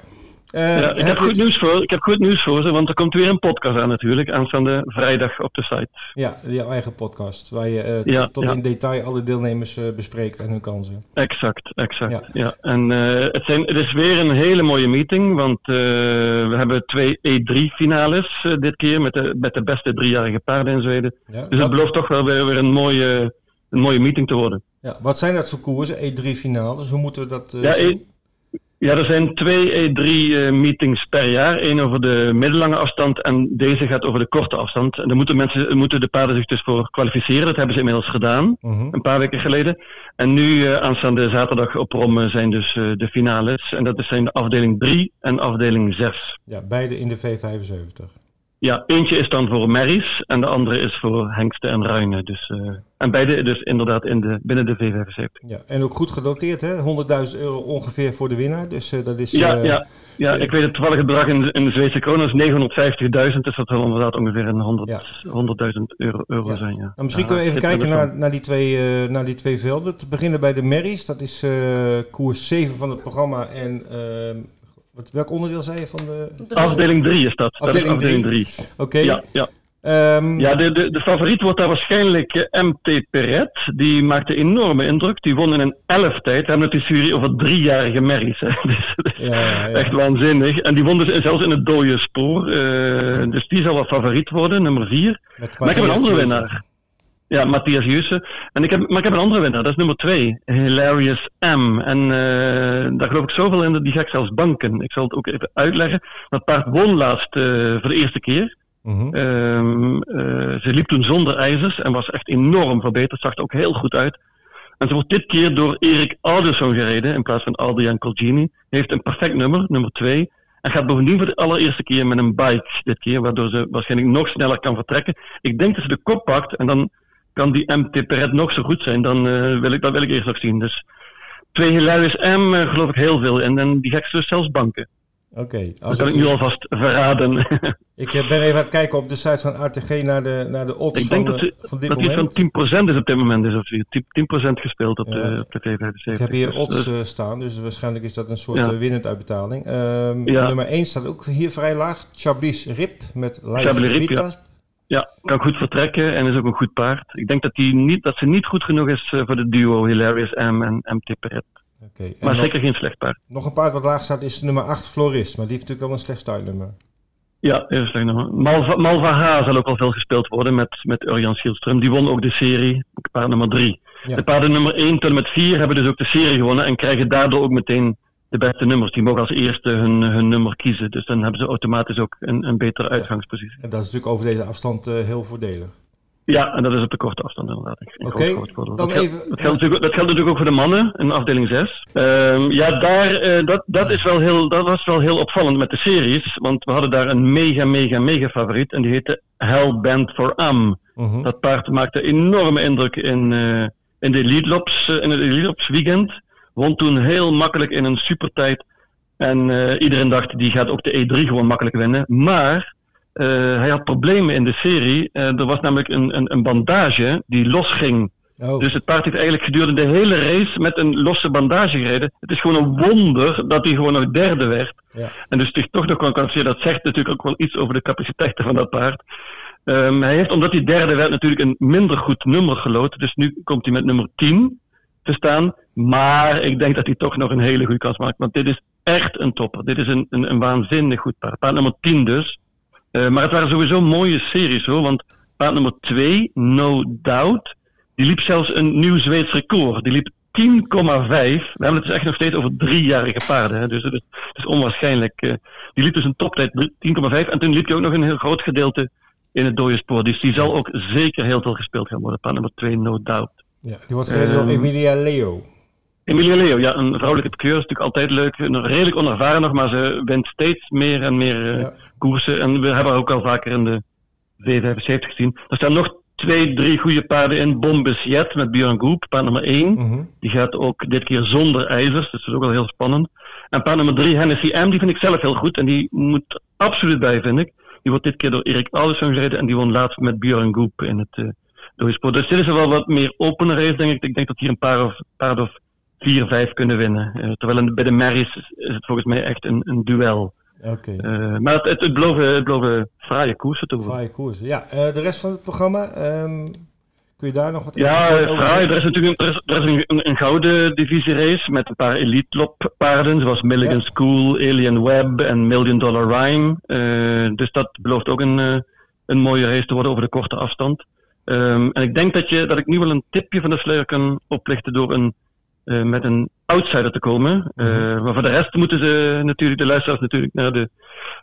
S3: Ja, ik, heb goed nieuws voor, ik heb goed nieuws voor ze, want er komt weer een podcast aan natuurlijk, aanstaande vrijdag op de site.
S1: Ja, jouw eigen podcast, waar je ja, tot ja. in detail alle deelnemers bespreekt en hun kansen.
S3: Exact, exact. Ja. En het, zijn, het is weer een hele mooie meeting, want we hebben twee E3-finales dit keer met de, met de beste driejarige paarden in Zweden. Dus het belooft toch wel weer, weer een, mooie, een mooie meeting te worden.
S1: Ja, wat zijn dat voor koersen, E3-finales? Hoe moeten we dat
S3: ja, e ja, er zijn twee E3-meetings per jaar. Eén over de middellange afstand en deze gaat over de korte afstand. En daar moeten, mensen, moeten de paarden zich dus voor kwalificeren. Dat hebben ze inmiddels gedaan, uh -huh. een paar weken geleden. En nu, uh, aanstaande zaterdag op Rom, zijn dus uh, de finales. En dat zijn de afdeling 3 en afdeling 6.
S1: Ja, beide in de V75.
S3: Ja, eentje is dan voor merries en de andere is voor hengsten en ruinen. Dus, uh, en beide dus inderdaad in de, binnen de V75.
S1: Ja, en ook goed gedoteerd, hè? 100.000 euro ongeveer voor de winnaar. Dus uh, dat is...
S3: Ja, uh, ja, ja, ik weet het toevallige bedrag in, in de Zweedse kronen is 950.000. Dus dat zal inderdaad ongeveer een 100, ja. 100.000 euro, euro ja. zijn. Ja.
S1: Nou, misschien kunnen we even kijken naar, naar, die twee, naar die twee velden. Te beginnen bij de merries. Dat is koers 7 van het programma en ehm, wat, welk onderdeel zei je van de...
S3: de afdeling 3 is dat.
S1: Afdeling 3. Oké.
S3: Okay. Ja, ja.
S1: Um,
S3: ja, de, de, de favoriet wordt daar waarschijnlijk uh, MT Perret. Die maakte enorme indruk. Die won in een elf tijd. We hebben het in Syrië over driejarige merries. [LAUGHS] dus, ja, ja, Echt waanzinnig. En die won dus zelfs in het dode spoor. Uh, dus die zal wel favoriet worden, nummer 4. Maar ik heb een andere winnaar. Ja, Matthias Jussen. En ik heb, maar ik heb een andere winnaar, dat is nummer 2. Hilarious M. En uh, daar geloof ik zoveel in, die ga ik zelfs banken. Ik zal het ook even uitleggen. Dat paard won laatst uh, voor de eerste keer. Uh -huh. um, uh, ze liep toen zonder ijzers en was echt enorm verbeterd. Zag er ook heel goed uit. En ze wordt dit keer door Erik Alderson gereden in plaats van Adrian Colgini. Heeft een perfect nummer, nummer 2. En gaat bovendien voor de allereerste keer met een bike dit keer, waardoor ze waarschijnlijk nog sneller kan vertrekken. Ik denk dat ze de kop pakt en dan kan die MT Perret nog zo goed zijn, dan uh, wil ik, dat wil ik eerst nog zien. Dus twee Hilarious M uh, geloof ik heel veel in. En die dus zelfs banken.
S1: Oké. Okay,
S3: dat kan ik nu alvast verraden. [LAUGHS]
S1: ik ben even aan het kijken op de site van RTG naar de, naar de odds
S3: ik denk
S1: van,
S3: dat,
S1: van dit
S3: dat
S1: moment.
S3: iets van 10% is op dit moment. Is of 10%, 10% gespeeld op, ja. de, op de TV75.
S1: Ik heb hier odds uh, staan, dus waarschijnlijk is dat een soort ja. winnend uitbetaling. Um, ja. Nummer 1 staat ook hier vrij laag. Chablis Rip met Live
S3: Rip, ja. Kan goed vertrekken en is ook een goed paard. Ik denk dat, die niet, dat ze niet goed genoeg is uh, voor de duo Hilarious M en MT Perret.
S1: Okay,
S3: maar
S1: nog,
S3: zeker geen slecht paard.
S1: Nog een paard wat laag staat is nummer 8 Florist, maar die heeft natuurlijk wel een slecht startnummer.
S3: Ja, heel slecht nummer. Malva, Malva H zal ook wel veel gespeeld worden met, met Urjan Schielström. Die won ook de serie, paard nummer 3.
S1: Ja.
S3: De paarden nummer 1 tot en met 4 hebben dus ook de serie gewonnen en krijgen daardoor ook meteen de beste nummers. Die mogen als eerste hun, hun nummer kiezen. Dus dan hebben ze automatisch ook een, een betere uitgangspositie.
S1: En dat is natuurlijk over deze afstand eh, heel voordelig.
S3: Ja, en dat is op de korte afstand inderdaad.
S1: Oké, dan
S3: dat, geldt-
S1: even-
S3: dat, geldt natuurlijk, dat geldt natuurlijk ook voor de mannen in afdeling 6. Ehm, ja, daar, eh, dat, dat, is wel heel, dat was wel heel opvallend met de series. Want we hadden daar een mega, mega, mega favoriet. En die heette Hellbent for Am.
S1: Mhm.
S3: Dat paard maakte enorme indruk in, eh, in de Elite Lops, eh, in het Elite Lops weekend. Won toen heel makkelijk in een supertijd. En eh, iedereen dacht, die gaat ook de E3 gewoon makkelijk winnen. Maar eh, hij had problemen in de serie. Eh, er was namelijk een, een, een bandage die losging.
S1: Oh,
S3: Dus het paard heeft eigenlijk gedurende de hele race met een losse bandage gereden. Het is gewoon een wonder dat hij gewoon nog derde werd.
S1: ja.
S3: En dus zich toch nog kan kwalificeren, dat zegt natuurlijk ook wel iets over de capaciteiten van dat paard. Ehm, hij heeft, omdat hij derde werd, natuurlijk een minder goed nummer geloten. Dus nu komt hij met nummer 10 te staan. Maar ik denk dat hij toch nog een hele goede kans maakt. Want dit is echt een topper. Dit is een, een, een waanzinnig goed paard. Paard nummer 10 dus. Eh, maar het waren sowieso mooie series hoor. Want paard nummer 2, No Doubt, die liep zelfs een nieuw Zweeds record. Die liep 10,5. We hebben het dus echt nog steeds over driejarige paarden. Hè. Dus het is, het is onwaarschijnlijk. eh. die liep dus een toptijd 10,5. En toen liep hij ook nog een heel groot gedeelte in het dode spoor. Dus die zal ook zeker heel veel gespeeld gaan worden. Paard nummer 2, No Doubt.
S1: ja. Die wordt gereden door
S3: Ehm,
S1: Emilia Leo.
S3: Emilia Leo, ja, een vrouwelijke pikeur is natuurlijk altijd leuk. Een redelijk onervaren nog, maar ze wint steeds meer en meer eh,
S1: Ja.
S3: koersen. En we hebben haar ook al vaker in de V75 gezien. Er staan nog twee, drie goede paarden in. Bombus Jet met Björn Goep, paard nummer 1.
S1: Mhm.
S3: Die gaat ook dit keer zonder ijzers, dus dat is ook wel heel spannend. En paard nummer 3, Hennessy M, die vind ik zelf heel goed. En die moet absoluut bij, vind ik. Die wordt dit keer door Erik Alderson gereden. En die won laatst met Björn Goep in het uh, doorspoor. Dus dit is wel wat meer opene race, denk ik. Ik denk dat hier een paar of, paar of vier, vijf kunnen winnen. Uh, terwijl in, bij de Marys is het volgens mij echt een, een duel.
S1: Oké.
S3: Uh, maar het, het, het, beloven, het beloven fraaie koersen te worden.
S1: Fraaie koersen. Ja, uh, de rest van het programma, um, kun je daar nog wat
S3: Ja, fraai. Er is natuurlijk een, er is, er is een, een, gouden divisierace met een paar elite lop paarden, zoals Milligan ja. School, Alien Web en Million Dollar Rhyme. Uh, dus dat belooft ook een, een mooie race te worden over de korte afstand. Um, en ik denk dat, je, dat ik nu wel een tipje van de sluier kan oplichten door een uh, met een outsider te komen. Uh,
S1: Mhm.
S3: maar voor de rest moeten ze natuurlijk, de luisteraars natuurlijk naar de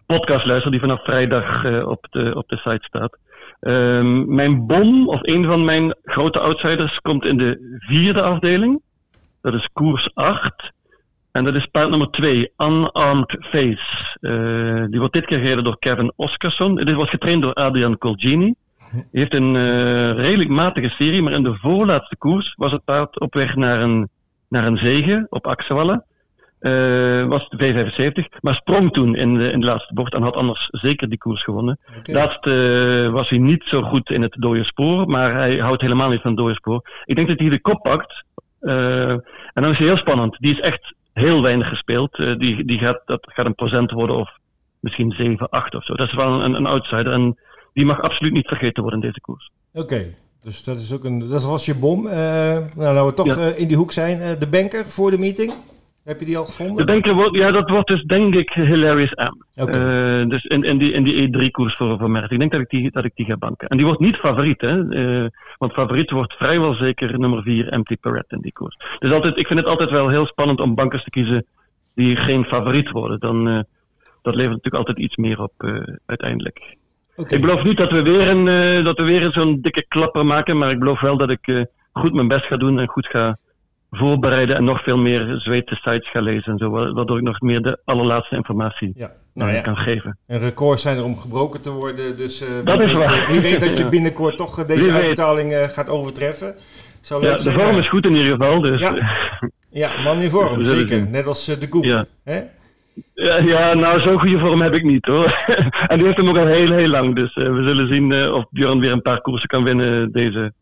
S3: podcast luisteren die vanaf vrijdag uh, op, de, op de site staat. Um, mijn bom, of een van mijn grote outsiders, komt in de vierde afdeling. Dat is koers 8. En dat is paard nummer 2, Unarmed Face. Die wordt dit keer gereden door Kevin Oscarson. Dit wordt getraind door Adrian Colgini. Die heeft een redelijk matige serie, maar in de voorlaatste koers was het paard op weg naar een, naar een zege op Axewalle. Uh, was de V75, maar sprong toen in de, in de laatste bocht en had anders zeker die koers gewonnen. Okay. Laatst uh, was hij niet zo goed in het dode spoor, maar hij houdt helemaal niet van het dode spoor. Ik denk dat hij de kop pakt uh, en dan is hij heel spannend. Die is echt heel weinig gespeeld. die, die gaat, dat gaat een procent worden of misschien 7, 8 of zo. Dat is wel een, een outsider en die mag absoluut niet vergeten worden in deze koers.
S1: Oké, okay. Dus dat is ook een. Dat was je bom. Uh, nou, nou we toch ja. uh, in die hoek zijn. Uh, de banker voor de meeting. Heb je die al gevonden?
S3: De banker wordt, ja, dat wordt dus denk ik Hilarious M. Okay. dus in, in, die, in die E3-koers voor, voor Merck. Ik denk dat ik, die, dat ik die ga banken. En die wordt niet favoriet, hè? want favoriet wordt vrijwel zeker nummer 4 MT Perret in die koers. Dus altijd, ik vind het altijd wel heel spannend om bankers te kiezen die geen favoriet worden. Dan, dat levert natuurlijk altijd iets meer op uiteindelijk. Okay. Ik beloof niet dat we weer, een, uh, dat we weer zo'n dikke klapper maken, maar ik beloof wel dat ik uh, goed mijn best ga doen en goed ga voorbereiden en nog veel meer Zweedse sites ga lezen en zo, waardoor ik nog meer de allerlaatste informatie
S1: ja.
S3: nou, ja. kan geven.
S1: En records zijn er om gebroken te worden, dus uh,
S3: dat
S1: wie,
S3: is
S1: weet,
S3: waar.
S1: wie weet dat je [LAUGHS] binnenkort toch deze uitbetaling gaat overtreffen.
S3: Zou ja, de vorm is goed in ieder geval. Dus.
S1: Ja. [LAUGHS] ja, man in vorm, zeker. Net als de koep.
S3: Ja.
S1: Hè?
S3: Ja, ja, nou, zo'n goede vorm heb ik niet hoor. [LAUGHS] en die heeft hem ook al heel, heel lang. Dus uh, we zullen zien uh, of Björn weer een paar koersen kan winnen deze,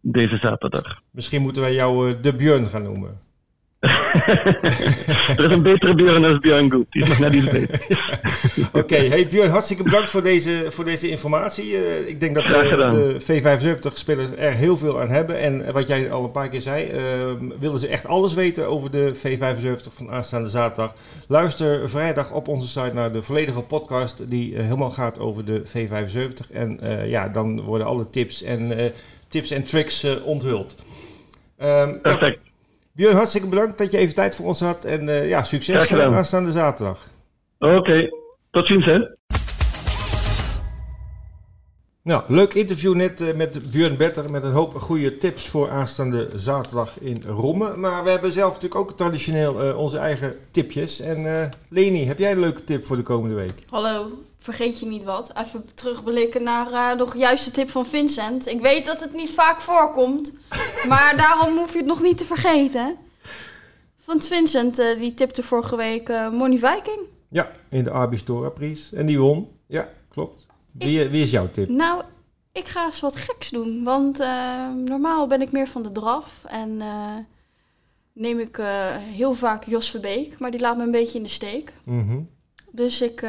S3: deze zaterdag.
S1: Misschien moeten wij jou uh, de Björn gaan noemen. [LAUGHS]
S3: er is een betere Björn dan Björn Goed. Die is nog net iets beter. [LAUGHS]
S1: Oké, hey Björn, hartstikke bedankt voor deze, voor deze informatie. Uh, ik denk dat uh,
S3: gedaan.
S1: de V75-spelers er heel veel aan hebben. En wat jij al een paar keer zei, uh, willen ze echt alles weten over de V75 van aanstaande zaterdag. Luister vrijdag op onze site naar de volledige podcast die helemaal gaat over de V75. En ja, dan worden alle tips en, tips en tricks onthuld. Um,
S3: Perfect.
S1: Björn, hartstikke bedankt dat je even tijd voor ons had. En uh, ja, succes aanstaande zaterdag.
S3: Oké, okay. tot ziens hè.
S1: Nou, leuk interview net uh, met Björn Better met een hoop goede tips voor aanstaande zaterdag in Romme. Maar we hebben zelf natuurlijk ook traditioneel uh, onze eigen tipjes. En Leni, heb jij een leuke tip voor de komende week?
S2: Hallo, vergeet je niet wat. Even terugblikken naar uh, de juiste tip van Vincent. Ik weet dat het niet vaak voorkomt, [LAUGHS] maar daarom hoef je het nog niet te vergeten. Want Vincent uh, die tipte vorige week uh, Money Viking.
S1: Ja, in de Arbistora Prijs. En die won. Ja, klopt. Wie, ik, wie, is jouw tip?
S2: Nou, ik ga eens wat geks doen. Want normaal ben ik meer van de draf. En neem ik heel vaak Jos Verbeek. Maar die laat me een beetje in de steek.
S1: Mm -hmm.
S2: Dus ik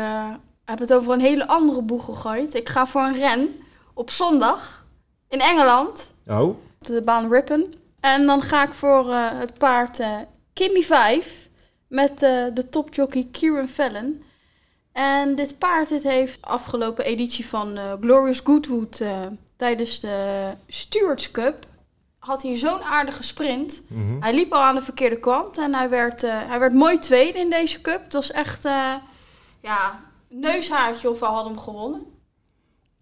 S2: heb het over een hele andere boeg gegooid. Ik ga voor een ren op zondag in Engeland.
S1: Oh.
S2: Op de baan Rippen. En dan ga ik voor uh, het paard uh, Kimmy 5 met uh, de topjockey Kieran Fallon. En dit paard dit heeft afgelopen editie van Glorious Goodwood tijdens de Stewards Cup had hij zo'n aardige sprint.
S1: Mm -hmm.
S2: Hij liep al aan de verkeerde kant en hij werd, hij werd mooi tweede in deze cup. Het was echt, ja, neushaartje of we hadden hem gewonnen.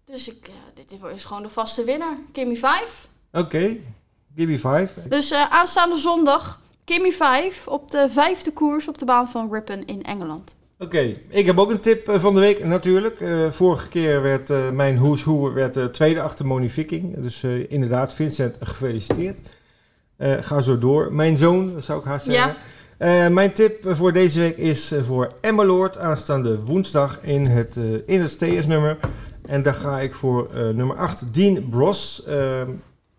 S2: Dus ik, uh, dit is gewoon de vaste winnaar. Kimmy 5.
S1: Oké, okay. Kimmy 5.
S2: Dus uh, aanstaande zondag Kimmy 5 op de vijfde koers op de baan van Ripon in Engeland.
S1: Oké, okay. ik heb ook een tip van de week natuurlijk. Uh, vorige keer werd uh, mijn Hoes Hoe werd uh, tweede achter Moni Viking. Dus inderdaad, Vincent, gefeliciteerd. ga zo door. Mijn zoon, zou ik haast zeggen.
S2: Ja.
S1: Uh, mijn tip voor deze week is uh, voor Emmeloord aanstaande woensdag in het, uh, in het steersnummer. En daar ga ik voor nummer 8, Dean Bros.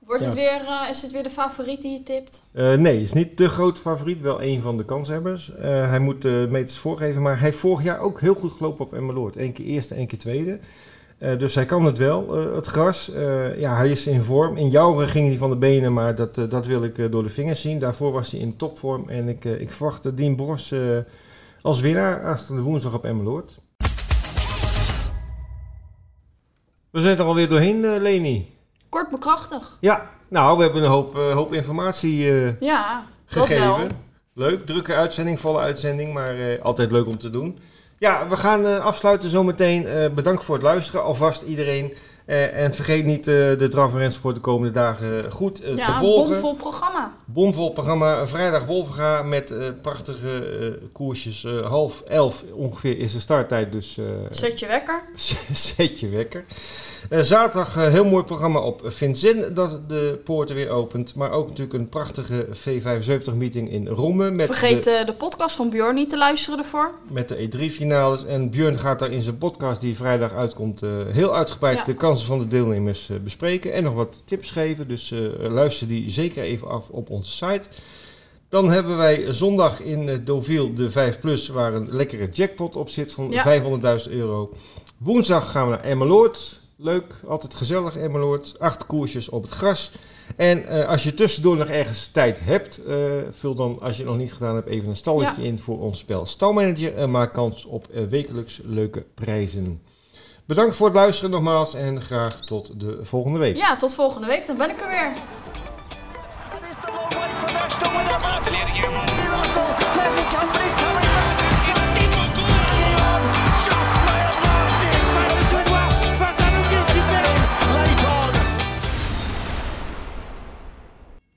S2: Wordt ja. het weer, is het weer de favoriet die je tipt?
S1: nee, is niet de grote favoriet, wel een van de kanshebbers. hij moet de meters voorgeven, maar hij heeft vorig jaar ook heel goed gelopen op Emmeloord. Eén keer eerste, één keer tweede. Uh, dus hij kan het wel, uh, het gras. Uh, ja, hij is in vorm. In Jouren ging hij van de benen, maar dat, dat wil ik door de vingers zien. Daarvoor was hij in topvorm. En ik, ik verwacht Dien Bros als winnaar aanstaande woensdag op Emmeloord. We zijn er alweer doorheen, Leni.
S2: Kort maar krachtig.
S1: Ja, nou, we hebben een hoop, hoop informatie
S2: ja,
S1: gegeven.
S2: Dat wel.
S1: Leuk, drukke uitzending, volle uitzending, maar altijd leuk om te doen. Ja, we gaan uh, afsluiten zometeen. Uh, bedankt voor het luisteren, alvast iedereen. Uh, en vergeet niet de Draf en de komende dagen goed
S2: ja,
S1: te volgen.
S2: een bomvol programma.
S1: Bomvol programma. Vrijdag Wolvenga met prachtige koersjes. half elf ongeveer is de starttijd. Dus,
S2: Zet je wekker. [LAUGHS]
S1: zet je wekker. Zaterdag heel mooi programma op Vincent dat de poorten weer opent. Maar ook natuurlijk een prachtige V75 meeting in Romme. Met
S2: Vergeet de, de, podcast van Björn niet te luisteren ervoor.
S1: Met de E3 finales. En Björn gaat daar in zijn podcast die vrijdag uitkomt heel uitgebreid ja. de kansen van de deelnemers bespreken. En nog wat tips geven. Dus luister die zeker even af op onze site. Dan hebben wij zondag in Deauville de 5 Plus waar een lekkere jackpot op zit van
S2: Ja.
S1: 500.000 euro. Woensdag gaan we naar Emmeloord. Leuk, altijd gezellig Emmeloord. Acht koersjes op het gras. En eh, als je tussendoor nog ergens tijd hebt, eh, vul dan, als je het nog niet gedaan hebt, even een stalletje in voor ons spel Stalmanager. En maak kans op eh, wekelijks leuke prijzen. Bedankt voor het luisteren nogmaals en graag tot de volgende week.
S2: Ja, tot volgende week. Dan ben ik er weer.